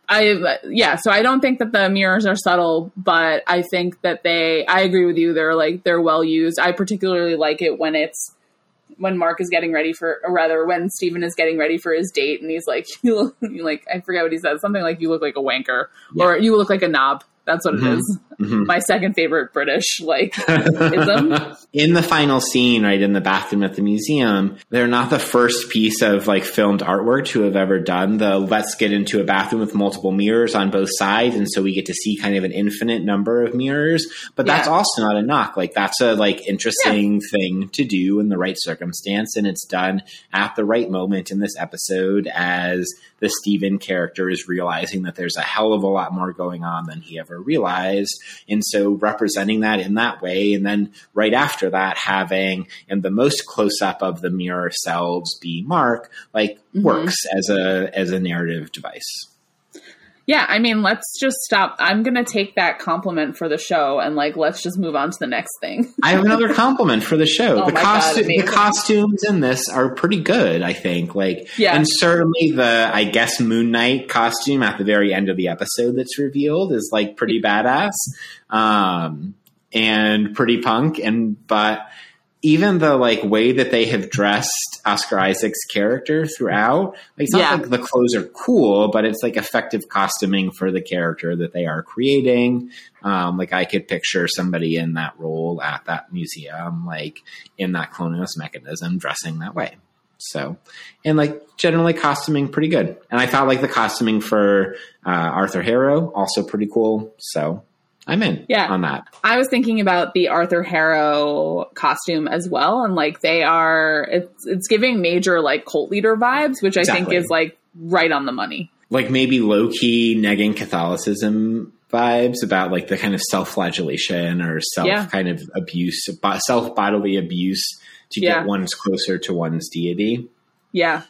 i yeah so i don't think that the mirrors are subtle but i think that they i agree with you they're like they're well used i particularly like it when it's when mark is getting ready for or rather when Steven is getting ready for his date and he's like you look you like i forget what he says something like you look like a wanker or you look like a knob that's what Mhm. it is Mhm. my second favorite british like ism in the final scene, right in the bathroom at the museum, they're not the first piece of like filmed artwork to have ever done the let's get into a bathroom with multiple mirrors on both sides, and so we get to see kind of an infinite number of mirrors. But that's Yeah. also not a knock. Like that's a like interesting thing to do in the right circumstance, and it's done at the right moment in this episode as the Steven character is realizing that there's a hell of a lot more going on than he ever realized. And so representing that in that way, and then right after that, having in the most close up of the mirror selves be Mark, like Mhm. works as a as a narrative device. Yeah, I mean, let's just stop. I'm going to take that compliment for the show and like let's just move on to the next thing. I have another compliment for the show. Oh the costume, the costumes in this are pretty good. I think, like, Yeah. and certainly the I guess Moon Knight costume at the very end of the episode that's revealed is like pretty badass, um, and pretty punk. And but even the like way that they have dressed Oscar Isaac's character throughout, like it's not Yeah. like the clothes are cool, but it's like effective costuming for the character that they are creating. Um, like I could picture somebody in that role at that museum, like in that Clonius mechanism, dressing that way. So, and like generally costuming pretty good. And I thought like the costuming for uh, Arthur Harrow also pretty cool. So I'm in Yeah. on that. I was thinking about the Arthur Harrow costume as well, and like they are, it's it's giving major like cult leader vibes, which I think is like right on the money. like maybe low key negging Catholicism vibes about like the kind of self flagellation or self Yeah. kind of abuse, self bodily abuse to Yeah. get one's closer to one's deity. Yeah,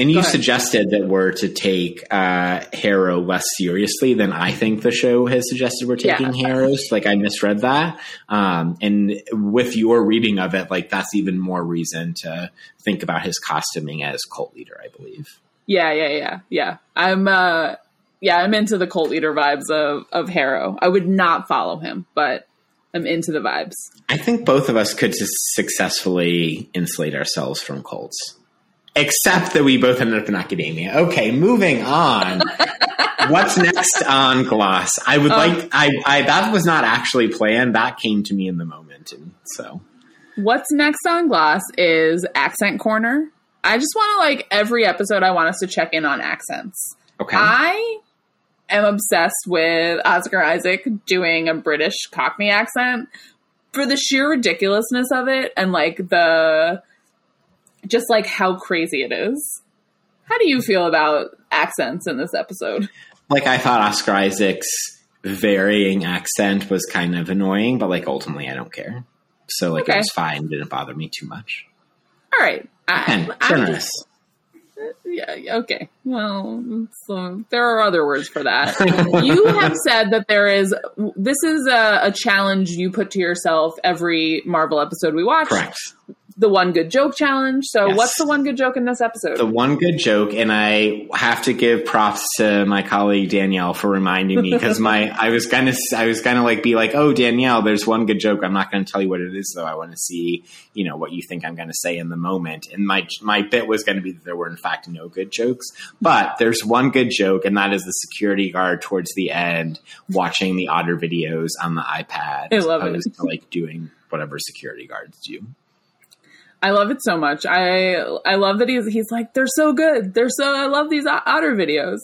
And you suggested that we're to take uh, Harrow less seriously than I think the show has suggested we're Yeah. taking Harrow. So, like I misread that, um, and with your reading of it, like that's even more reason to think about his costuming as cult leader. I believe. yeah, yeah, yeah, yeah. I'm uh, yeah, I'm into the cult leader vibes of of Harrow. I would not follow him, but I'm into the vibes. I think both of us could just successfully insulate ourselves from cults. Except that we both ended up in academia. Okay, moving on. What's next on Gloss? I would Um, like I, I that was not actually planned. That came to me in the moment. And so What's next on Gloss is Accent Corner. I just want to like every episode. I want us to check in on accents. okay. I am obsessed with Oscar Isaac doing a British Cockney accent for the sheer ridiculousness of it and like the just like how crazy it is. How do you feel about accents in this episode? like I thought Oscar Isaac's varying accent was kind of annoying, but like ultimately I don't care. So like Okay. it was fine, didn't bother me too much. All right. And I'm generous. just- yeah, yeah, okay. Well, so there are other words for that. you have said that there is this is a, a challenge you put to yourself every Marvel episode we watch. Correct. The one good joke challenge. So, Yes. what's the one good joke in this episode? the one good joke, and I have to give props to my colleague Danielle for reminding me because my I was gonna I was gonna like be like, oh Danielle, there's one good joke. I'm not gonna tell you what it is though. I want to see you know what you think I'm gonna say in the moment. And my my bit was gonna be that there were in fact no good jokes, but there's one good joke, and that is the security guard towards the end watching the otter videos on the iPad I as love it. opposed to like doing whatever security guards do. I love it so much. I I love that he's he's like they're so good. They're so I love these otter videos.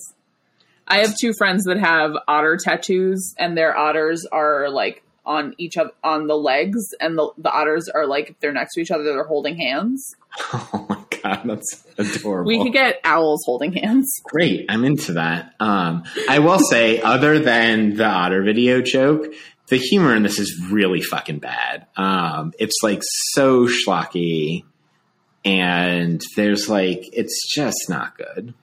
I have two friends that have otter tattoos, and their otters are like on each of on the legs, and the the otters are like if they're next to each other, they're holding hands. Oh my god, that's adorable. We could get owls holding hands. Great, I'm into that. Um, I will say, other than the otter video joke, the humor in this is really fucking bad. Um, it's like so schlocky, and there's like it's just not good.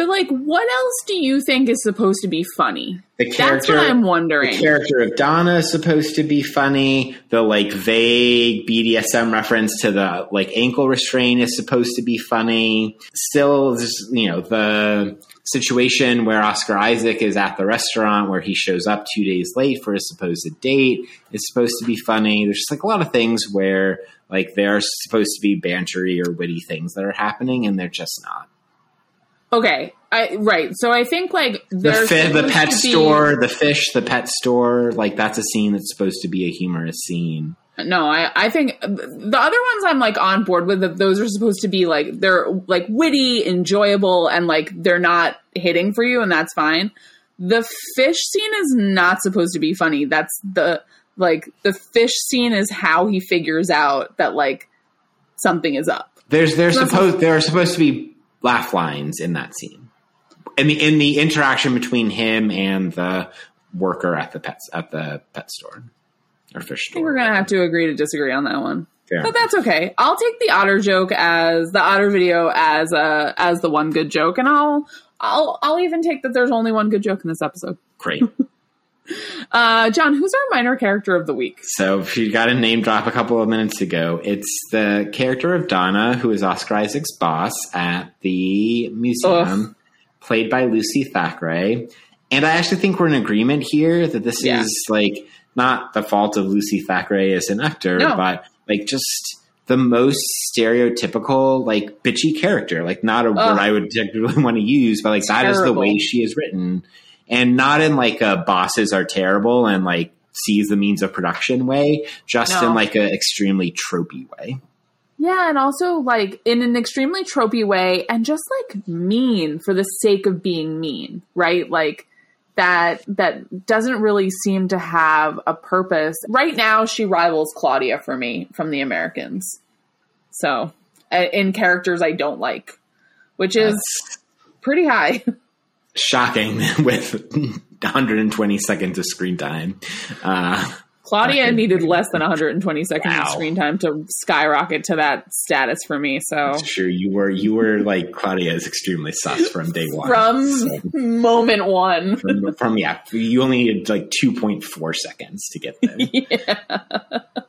But like, what else do you think is supposed to be funny? The That's character, what I'm wondering. the character of Donna is supposed to be funny. The like vague BDSM reference to the like ankle restraint is supposed to be funny. Still, you know, the situation where Oscar Isaac is at the restaurant where he shows up two days late for his supposed date is supposed to be funny. There's just like a lot of things where like there are supposed to be bantery or witty things that are happening and they're just not. Okay, I right. So I think like The, fi- the pet to be- store, the fish, the pet store, like that's a scene that's supposed to be a humorous scene. No, I, I think the other ones I'm like on board with. Those are supposed to be like they're like witty, enjoyable, and like they're not hitting for you, and that's fine. The fish scene is not supposed to be funny. That's the like the fish scene is how he figures out that like something is up. There's there's That's- supposed there are supposed to be laugh lines in that scene. In the in the interaction between him and the worker at the pets at the pet store or fish I think we're gonna have to agree to disagree on that one. But that's okay. I'll take the otter joke as the otter video as a as the one good joke, and I'll I'll I'll even take that there's only one good joke in this episode. Great. Uh, John, who's our minor character of the week? So she got a name drop a couple of minutes ago, it's the character of Donna, who is Oscar Isaac's boss at the museum, Ugh. played by Lucy Thackeray. And I actually think we're in agreement here that this Yeah. is like not the fault of Lucy Thackeray as an actor, No. but like just the most stereotypical, like bitchy character. Like not a word I would particularly want to use, but like that is the Terrible. way she is written. And not in like a bosses are terrible and like sees the means of production way, just No. in like a extremely tropey way. Yeah, and also like in an extremely tropey way and just like mean for the sake of being mean, right? Like that that doesn't really seem to have a purpose. Right now she rivals Claudia for me from the Americans. So, in characters I don't like, which is pretty high. Shocking with 120 seconds of screen time. Uh, Claudia needed less than 120 seconds of screen time to skyrocket to that status for me. So, sure, you were you were like Claudia is extremely sus from day one. from So, moment one. from, from yeah, you only needed like 2.4 seconds to get there.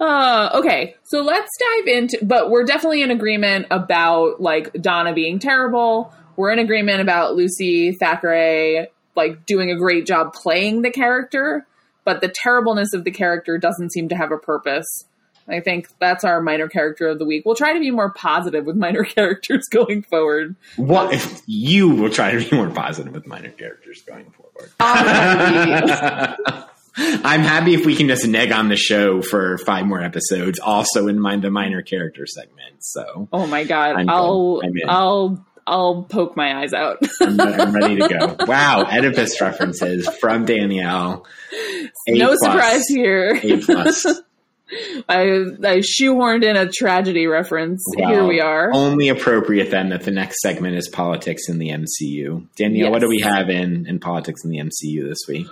Uh, okay, so let's dive into. But we're definitely in agreement about like Donna being terrible. We're in agreement about Lucy Thackeray like doing a great job playing the character, but the terribleness of the character doesn't seem to have a purpose. I think that's our minor character of the week. We'll try to be more positive with minor characters going forward. What if you will try to be more positive with minor characters going forward? Alrighty. I'm happy if we can just neg on the show for five more episodes, also in mind the minor character segment. So oh my god, I'm I'll in. I'm. I'll I'll poke my eyes out. I'm, I'm ready to go. Wow, Oedipus references from Danielle. A no plus, surprise here. A plus. I, I shoehorned in a tragedy reference. Here we are. Only appropriate then that the next segment is politics in the MCU. Danielle, what do we have in, in politics in the MCU this week?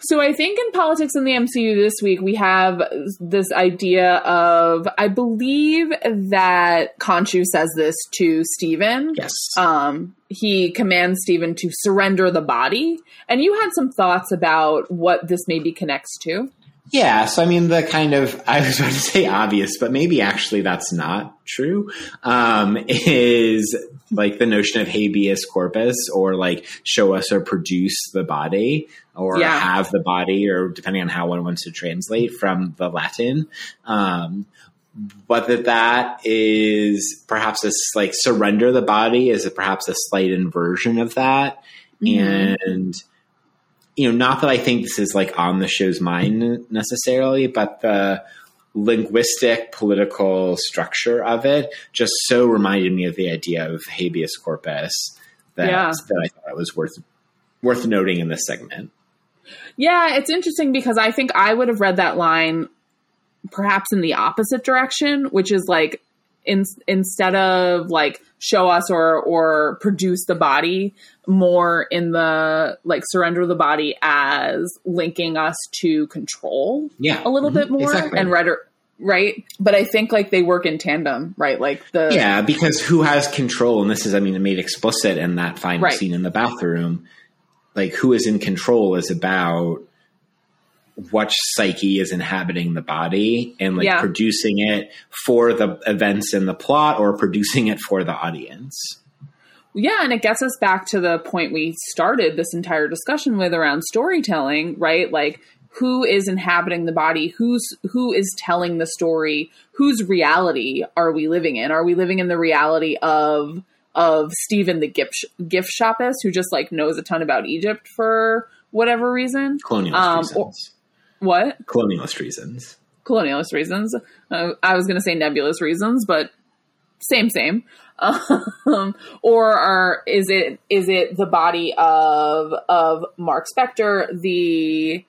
So I think in politics in the MCU this week we have this idea of I believe that Khonshu says this to Steven. Yes. Um, he commands Steven to surrender the body. And you had some thoughts about what this maybe connects to. Yeah, so I mean, the kind of, I was about to say obvious, but maybe actually that's not true, um, is like the notion of habeas corpus or like show us or produce the body or Yeah. have the body or depending on how one wants to translate from the Latin. Um, but that that is perhaps a like surrender the body is a, perhaps a slight inversion of that. And, you know, not that I think this is like on the show's mind necessarily, but the linguistic political structure of it just so reminded me of the idea of habeas corpus that, Yeah. that I thought it was worth worth noting in this segment. Yeah, it's interesting because I think I would have read that line perhaps in the opposite direction, which is like in, instead of like show us or or produce the body more in the like surrender the body as linking us to control Yeah, a little Mhm, bit more exactly. and read right but i think like they work in tandem right like the Yeah, because who has control? And this is, I mean, made explicit in that final Right. scene in the bathroom. Like, who is in control is about what psyche is inhabiting the body and like Yeah. producing it for the events in the plot or producing it for the audience. Yeah, and it gets us back to the point we started this entire discussion with around storytelling, right? Like who is inhabiting the body? Who's who is telling the story? Whose reality are we living in? Are we living in the reality of of Steven the gift gift shopist who just like knows a ton about Egypt for whatever reason? Colonialist Um, reasons. What? Colonialist reasons. colonialist reasons. Uh, I was going to say nebulous reasons, but same, same. Um, or are, is it is it the body of of Mark Spector, the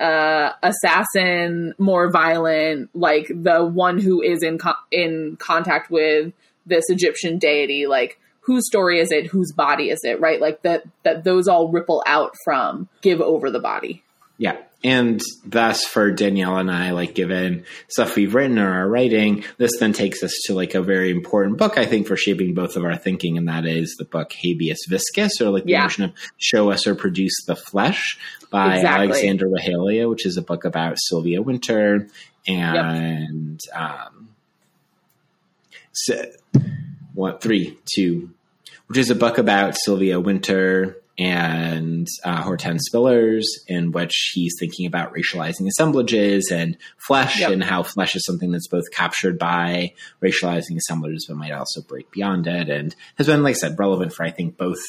uh, assassin, more violent, like the one who is in co- in contact with this Egyptian deity, like whose story is it? Whose body is it? Right, like that that those all ripple out from give over the body. Yeah. And thus for Danielle and I, like given stuff we've written or our writing, this then takes us to like a very important book, I think, for shaping both of our thinking, and that is the book Habeas Viscus, or like the Yeah. notion of show us or produce the flesh by Exactly. Alexander Weheliye, which is a book about Sylvia Wynter and um so, one, three, two, which is a book about Sylvia Wynter and uh, Hortense Spillers, in which he's thinking about racializing assemblages and flesh, Yep. and how flesh is something that's both captured by racializing assemblages, but might also break beyond it, and has been, like I said, relevant for I think both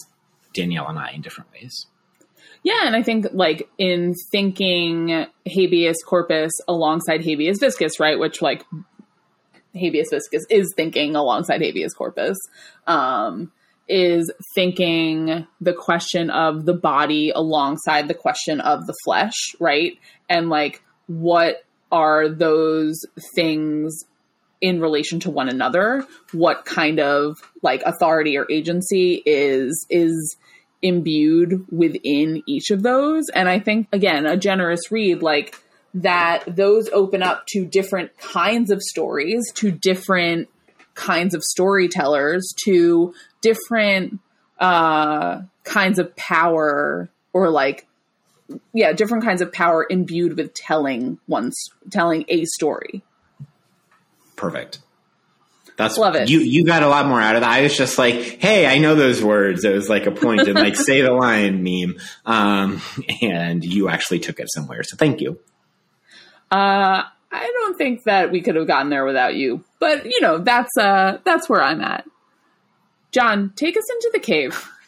Danielle and I in different ways. Yeah, and I think like in thinking habeas corpus alongside habeas viscus, right? Which like habeas viscus is thinking alongside habeas corpus, um, is thinking the question of the body alongside the question of the flesh, right? And like what are those things in relation to one another? What kind of like authority or agency is is imbued within each of those. And I think, again, a generous read like that, those open up to different kinds of stories, to different kinds of storytellers, to different uh, kinds of power or like, yeah, different kinds of power imbued with telling one's telling a story. Perfect. That's Love it. You you got a lot more out of that. I was just like, hey, I know those words. It was like a point and like say the line meme. Um, and you actually took it somewhere. So thank you. Uh, I don't think that we could have gotten there without you, but you know that's uh that's where I'm at. John, take us into the cave.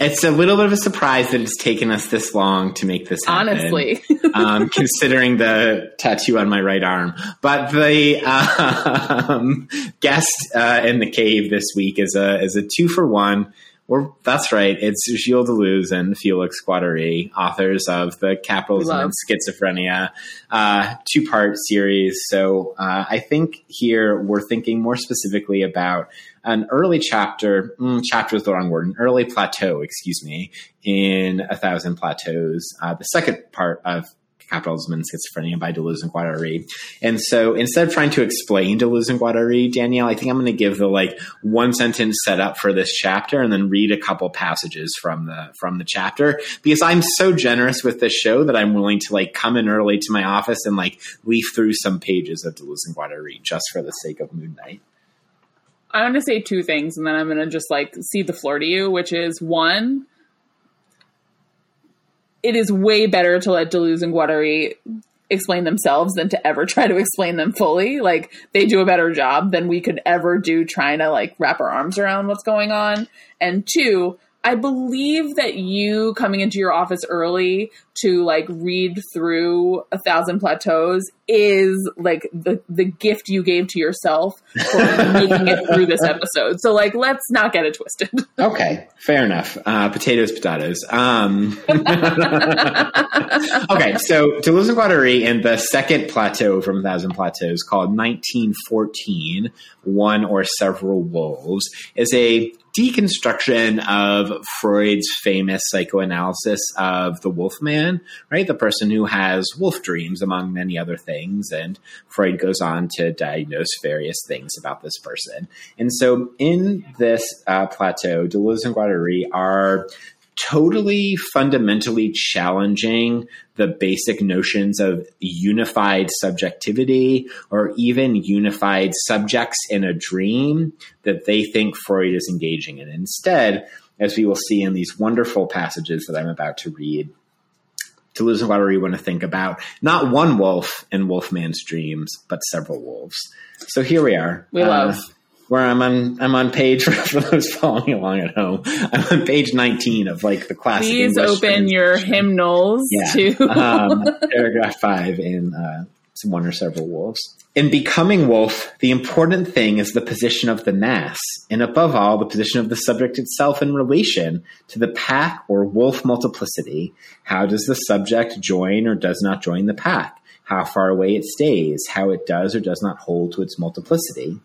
It's a little bit of a surprise that it's taken us this long to make this happen. Honestly, um, considering the tattoo on my right arm. But the um, guest uh, in the cave this week is a is a two for one. Or that's right, it's Gilles Deleuze and Felix Guattari, authors of the Capitalism and Schizophrenia uh, two part series. So uh, I think here we're thinking more specifically about an early chapter. Mm, chapter is the wrong word. An early plateau, excuse me, in A Thousand Plateaus. Uh, the second part of Capitalism and Schizophrenia by Deleuze and Guattari. And so instead of trying to explain Deleuze and Guattari, Danielle, I think I'm going to give the like one sentence setup for this chapter and then read a couple passages from the from the chapter because I'm so generous with this show that I'm willing to like come in early to my office and like leaf through some pages of Deleuze and Guattari just for the sake of Moon Knight. I'm going to say two things, and then I'm going to just like cede the floor to you. Which is one, it is way better to let Deleuze and Guattari explain themselves than to ever try to explain them fully. Like they do a better job than we could ever do trying to like wrap our arms around what's going on. And two, I believe that you coming into your office early to like read through a thousand plateaus is like the the gift you gave to yourself for making it through this episode. So like let's not get it twisted. Okay, fair enough. Uh, potatoes, potatoes. Um, okay, so and Guattari in the second plateau from Thousand Plateaus called 1914, One or Several Wolves, is a deconstruction of Freud's famous psychoanalysis of the wolf man, right? The person who has wolf dreams, among many other things. And Freud goes on to diagnose various things about this person. And so in this uh, plateau, Deleuze and Guattari are totally fundamentally challenging the basic notions of unified subjectivity or even unified subjects in a dream that they think Freud is engaging in. Instead, as we will see in these wonderful passages that I'm about to read, Deleuze and Guattari want to think about not one wolf in Wolfman's dreams, but several wolves. So here we are. We love. Uh, where I'm on, I'm on page for those following along at home. I'm on page 19 of like the classic. Please English open your hymnals yeah. to um, paragraph five in uh, one or several wolves. In becoming wolf, the important thing is the position of the mass, and above all, the position of the subject itself in relation to the pack or wolf multiplicity. How does the subject join or does not join the pack? How far away it stays, how it does or does not hold to its multiplicity.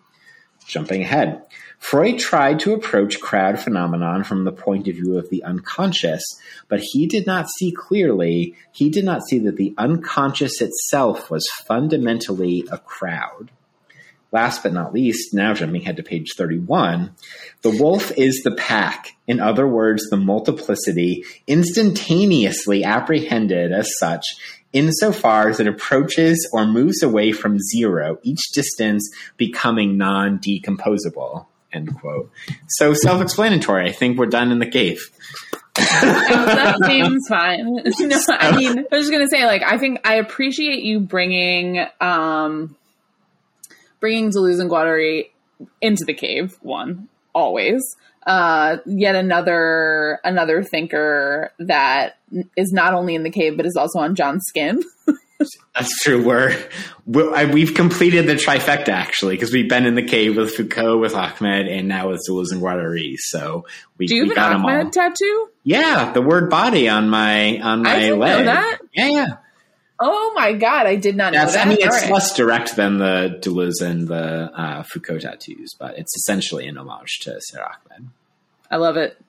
Jumping ahead. Freud tried to approach crowd phenomenon from the point of view of the unconscious, but he did not see clearly, he did not see that the unconscious itself was fundamentally a crowd. Last but not least, now jumping ahead to page 31, the wolf is the pack. In other words, the multiplicity instantaneously apprehended as such insofar as it approaches or moves away from zero, each distance becoming non-decomposable. End quote. So self-explanatory. I think we're done in the cave. that seems fine. no, I mean, I was just gonna say, like, I think I appreciate you bringing, um, bringing Deleuze and Guattari into the cave. One, always. Uh, yet another another thinker that is not only in the cave but is also on John's skin. That's true. We're, we we've completed the trifecta actually because we've been in the cave with Foucault, with Ahmed, and now with Deleuze and Guattari. So we, do you we have got an them all. Ahmed tattoo? Yeah, the word body on my on my I didn't leg. know that. Yeah, yeah. Oh my god, I did not know That's, that. I mean, it's right. less direct than the Deleuze and the uh, Foucault tattoos, but it's essentially an homage to Sara Ahmed. I love it.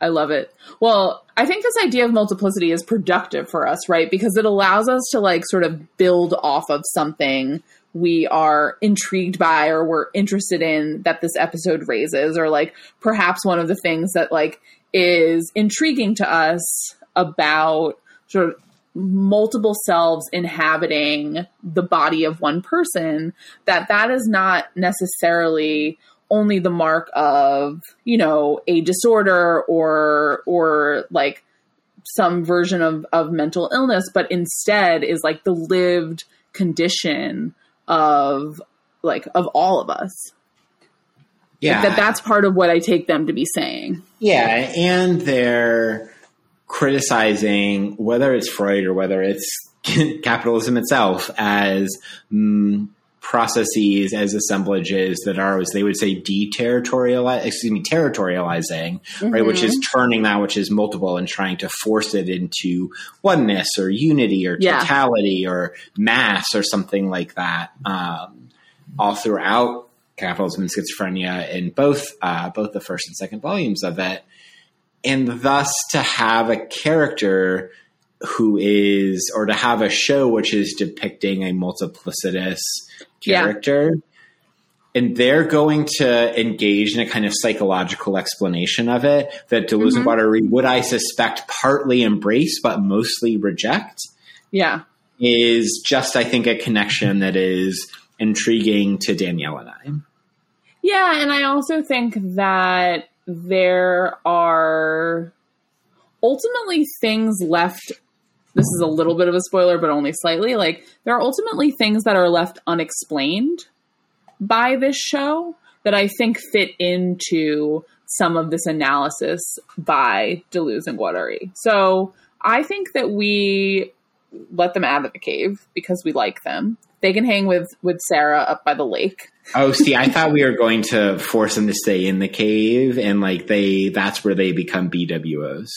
I love it. Well, I think this idea of multiplicity is productive for us, right? Because it allows us to like sort of build off of something we are intrigued by or we're interested in that this episode raises or like perhaps one of the things that like is intriguing to us about sort of multiple selves inhabiting the body of one person that that is not necessarily only the mark of you know a disorder or or like some version of of mental illness but instead is like the lived condition of like of all of us. Yeah, that that's part of what i take them to be saying. Yeah, and they're criticizing whether it's Freud or whether it's capitalism itself as mm, processes, as assemblages that are, as they would say, deterritorialize, excuse me, territorializing, right? Which is turning that which is multiple and trying to force it into oneness or unity or Yeah. totality or mass or something like that. Um, all throughout capitalism and schizophrenia in both uh, both the first and second volumes of it, and thus to have a character who is or to have a show which is depicting a multiplicitous Yeah. character. And they're going to engage in a kind of psychological explanation of it that Deleuze and Guattari would, I suspect, partly embrace but mostly reject yeah is just, I think, a connection that is intriguing to Danielle and I. Yeah, and I also think that there are ultimately things left. This is a little bit of a spoiler, but only slightly. Like, there are ultimately things that are left unexplained by this show that I think fit into some of this analysis by Deleuze and Guattari. So I think that we let them out of the cave because we like them. They can hang with with Sarah up by the lake. Oh, see, I thought we were going to force them to stay in the cave and like they that's where they become BWOs.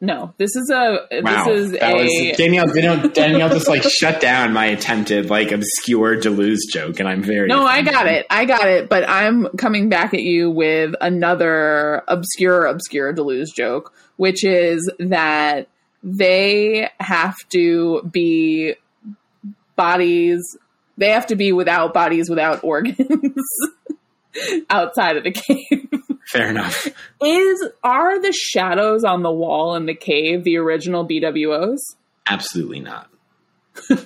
No, this is a Wow. this is that a was Danielle Danielle, Danielle just like shut down my attempted like obscure Deleuze joke and I'm very No, I got it. I got it. But I'm coming back at you with another obscure, obscure Deleuze joke, which is that they have to be bodies, they have to be without bodies, without organs outside of the cave. Fair enough. Is are the shadows on the wall in the cave the original BWOs? Absolutely not.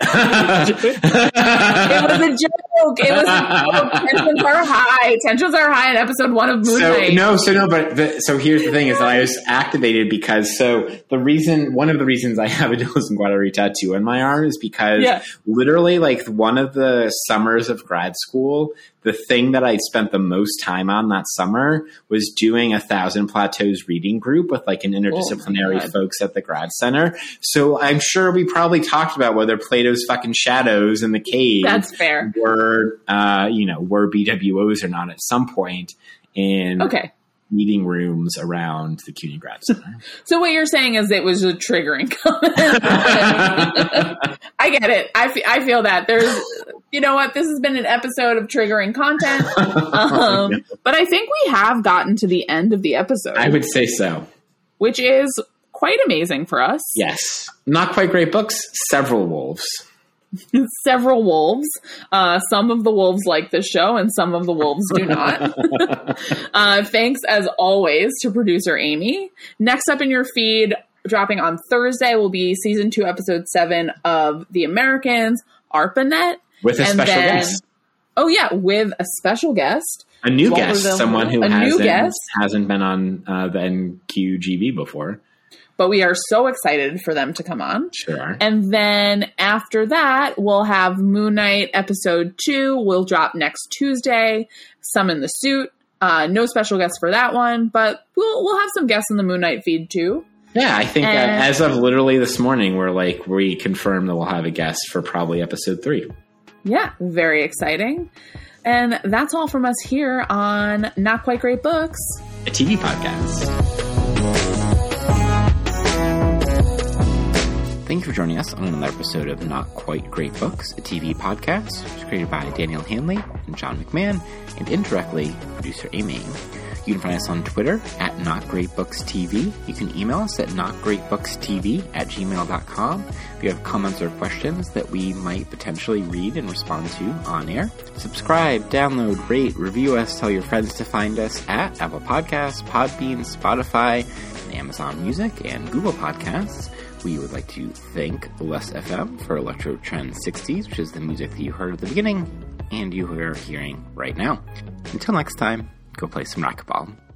It was a joke. It was a joke. Tensions are high. Tensions are high in episode one of Moon so no, so no, but the, so here's the thing: is that I was activated because so the reason, one of the reasons I have a and Guattari tattoo on my arm is because Yeah. literally, like one of the summers of grad school, the thing that I spent the most time on that summer was doing a Thousand Plateaus reading group with like an interdisciplinary God. folks at the grad center. So I'm sure we probably talked about whether Plato's fucking shadows in the cave That's fair. were uh, you know were BWOs or not at some point in Okay. meeting rooms around the CUNY Grad Center. So what you're saying is it was a triggering comment. I get it. I I feel that there's you know what? This has been an episode of triggering content. Um, but I think we have gotten to the end of the episode. I would say so. Which is quite amazing for us. Yes. Not quite great books, several wolves. several wolves. Uh, some of the wolves like the show, and some of the wolves do not. uh, thanks, as always, to producer Amy. Next up in your feed, dropping on Thursday, will be season two, episode seven of The Americans, ARPANET. With a And special then- guest. Oh, yeah, with a special guest. A new guest, someone who A new hasn't, guest. hasn't been on uh, the NQGB before. But we are so excited for them to come on. Sure. And then after that, we'll have Moon Knight episode two. We'll drop next Tuesday. Summon the Suit. Uh, no special guests for that one, but we'll we'll have some guests in the Moon Knight feed too. Yeah, I think And- as of literally this morning, we're like, we confirm that we'll have a guest for probably episode three. Yeah, very exciting. And that's all from us here on Not Quite Great Books. A TV podcast. Thank you for joining us on another episode of Not Quite Great Books, a TV podcast. Created by Daniel Hanley and John McMahon, and indirectly, producer Amy. You can find us on Twitter at Not Great Books TV. You can email us at notgreatbookstv at gmail.com if you have comments or questions that we might potentially read and respond to on air. Subscribe, download, rate, review us, tell your friends to find us at Apple Podcasts, Podbean, Spotify, Amazon Music, and Google Podcasts. We would like to thank Lesfm for Electro Trend 60s, which is the music that you heard at the beginning and you are hearing right now. Until next time, go play some racquetball.